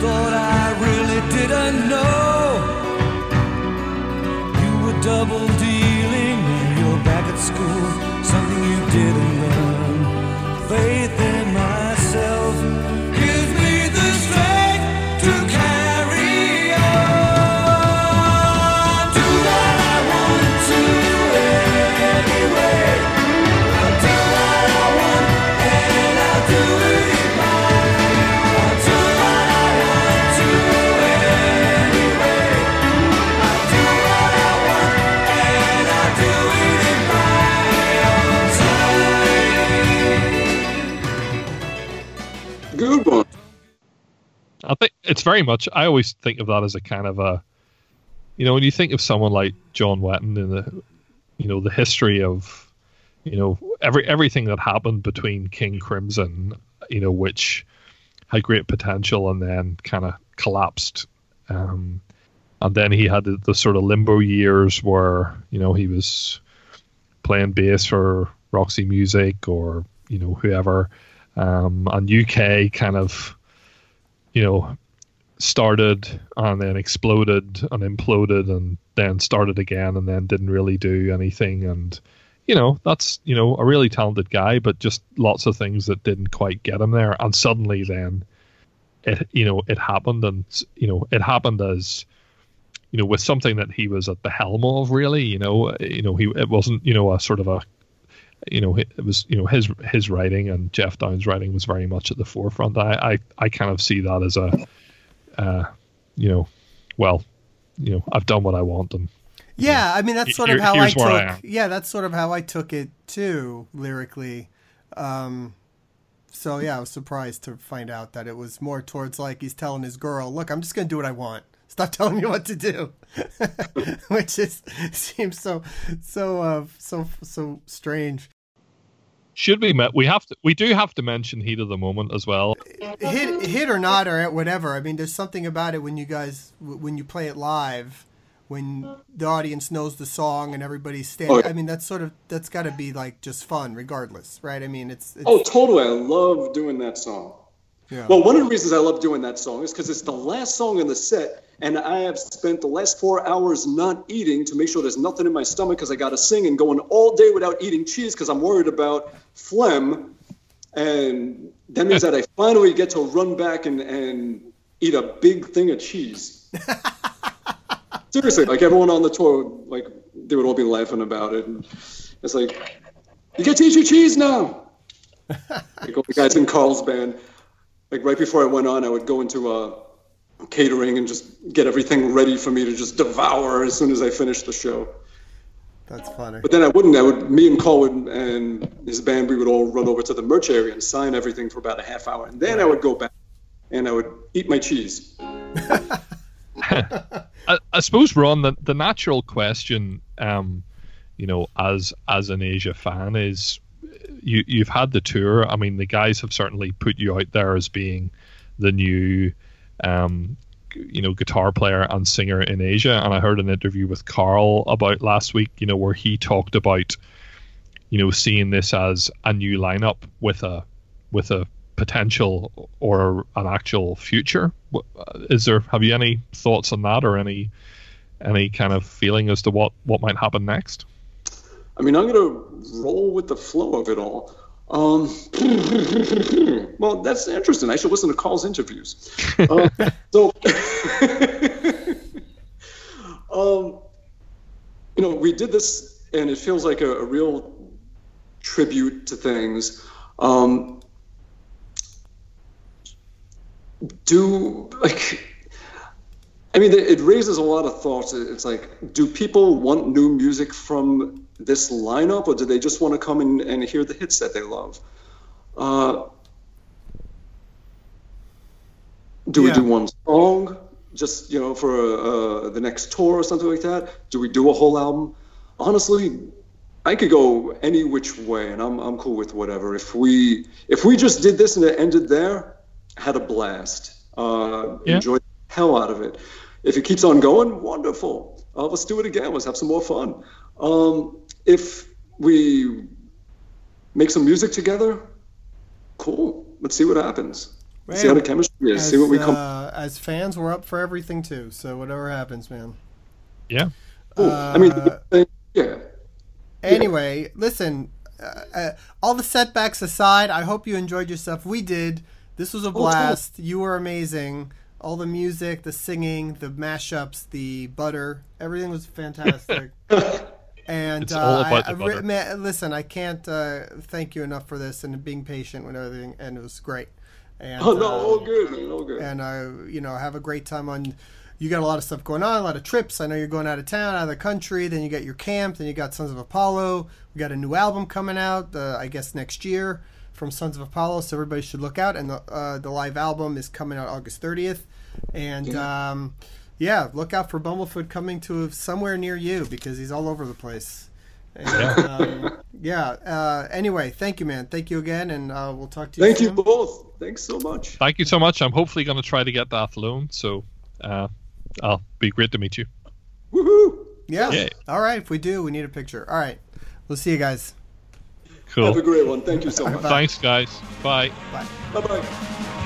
[SPEAKER 4] thought I really didn't know. You were double dealing you're back at school. Something you didn't I
[SPEAKER 2] think it's very much. I always think of that as a kind of a, you know, when you think of someone like John Wetton in the, you know, the history of, you know, every everything that happened between King Crimson, you know, which had great potential and then kind of collapsed, um, and then he had the, the sort of limbo years where you know he was playing bass for Roxy Music or you know whoever, um, and UK kind of you know, started and then exploded and imploded and then started again and then didn't really do anything. And, you know, that's, you know, a really talented guy, but just lots of things that didn't quite get him there. And suddenly then it, you know, it happened and, you know, it happened as, you know, with something that he was at the helm of really, you know, you know, he, it wasn't, you know, a sort of a, you know, it was you know his his writing and Geoff Downes' writing was very much at the forefront. I I, I kind of see that as a, uh, you know, well, you know, I've done what I want and
[SPEAKER 1] Yeah, I mean that's sort of how I
[SPEAKER 2] I
[SPEAKER 1] took.
[SPEAKER 2] am.
[SPEAKER 1] yeah, that's sort of how I took it too lyrically. Um, so yeah, I was surprised to find out that it was more towards like he's telling his girl, "Look, I'm just gonna do what I want. Stop telling me what to do," which is seems so so uh, so so strange.
[SPEAKER 2] Should be met. We have to we do have to mention heat of the moment as well.
[SPEAKER 1] hit hit or not or whatever. I mean, there's something about it when you guys when you play it live, when the audience knows the song and everybody's standing.
[SPEAKER 3] Oh, yeah.
[SPEAKER 1] I mean, that's sort of that's got to be like just fun, regardless, right? I mean, it's, it's
[SPEAKER 3] Oh, totally. I love doing that song.
[SPEAKER 1] Yeah.
[SPEAKER 3] Well, one of the reasons I love doing that song is because it's the last song in the set, and I have spent the last four hours not eating to make sure there's nothing in my stomach because I got to sing and going all day without eating cheese because I'm worried about phlegm. And that means that I finally get to run back and, and eat a big thing of cheese. Seriously, like everyone on the tour, like they would all be laughing about it. And it's like, you get to eat your cheese now. like all the guys in Carl's band like right before I went on, I would go into uh, catering and just get everything ready for me to just devour as soon as I finished the show.
[SPEAKER 1] that's funny.
[SPEAKER 3] But then I wouldn't. I would. Me and Carl would, and his band, we would all run over to the merch area and sign everything for about a half hour, and then I would go back and I would eat my cheese.
[SPEAKER 2] I, I suppose Ron, the, the natural question, um, you know, as as an Asia fan is, you you've had the tour. I mean, the guys have certainly put you out there as being the new, um, you know, guitar player and singer in Asia. And I heard an interview with Carl about last week, you know, where he talked about, you know, seeing this as a new lineup with a with a potential or an actual future. Uh, Is there? Have you any thoughts on that, or any any kind of feeling as to what what might happen next?
[SPEAKER 3] I mean, I'm gonna roll with the flow of it all. Um, well, that's interesting. I should listen to Carl's interviews. Uh, so, um, you know, we did this, and it feels like a, a real tribute to things. Um, do like I mean, it raises a lot of thoughts. It's like, do people want new music from this lineup, or do they just want to come and, and hear the hits that they love? Uh, Do we do one song, just you know, for uh, the next tour or something like that? Do we do a whole album? Honestly, I could go any which way, and I'm I'm cool with whatever. If we if we just did this and it ended there, had a blast. Uh,
[SPEAKER 2] Yeah.
[SPEAKER 3] Enjoyed the hell out of it. If it keeps on going, wonderful. Uh, let's do it again. Let's have some more fun. Um, if we make some music together, cool. Let's see what happens. see how the chemistry is.
[SPEAKER 1] As,
[SPEAKER 3] see what we come.
[SPEAKER 1] uh, as fans, we're up for everything too. So whatever happens, man.
[SPEAKER 2] Yeah.
[SPEAKER 3] Cool. I mean,
[SPEAKER 1] uh,
[SPEAKER 3] yeah.
[SPEAKER 1] Anyway, listen. Uh, uh, all the setbacks aside, I hope you enjoyed yourself. We did. This was a blast. You were amazing. All the music, the singing, the mashups, the butter, everything was fantastic. And
[SPEAKER 2] It's
[SPEAKER 1] uh,
[SPEAKER 2] all about
[SPEAKER 1] I,
[SPEAKER 2] the butter.
[SPEAKER 1] man, listen, I can't uh, thank you enough for this and being patient with everything, and it was great. And,
[SPEAKER 3] Oh no,
[SPEAKER 1] uh,
[SPEAKER 3] all good, man, all good.
[SPEAKER 1] and uh, you know have a great time on you got a lot of stuff going on a lot of trips i know you're going out of town out of the country then you got your camp then you got sons of apollo we got a new album coming out uh, i guess next year from sons of apollo so everybody should look out and the, uh, the live album is coming out august 30th and um, yeah look out for bumblefoot coming to somewhere near you because he's all over the place and, um, yeah uh, anyway thank you man thank you again and uh, we'll talk to you
[SPEAKER 3] Thank you both. Thanks so much.
[SPEAKER 2] Thank you so much. I'm hopefully going to try to get that loan. So, uh, I'll be great to meet you.
[SPEAKER 3] Woohoo!
[SPEAKER 1] Yeah.
[SPEAKER 2] Yeah.
[SPEAKER 1] All right. If we do, we need a picture. All right. We'll see you guys.
[SPEAKER 2] Cool.
[SPEAKER 3] Have a great one. Thank you so much.
[SPEAKER 2] Thanks, guys. Bye.
[SPEAKER 1] Bye.
[SPEAKER 3] Bye bye.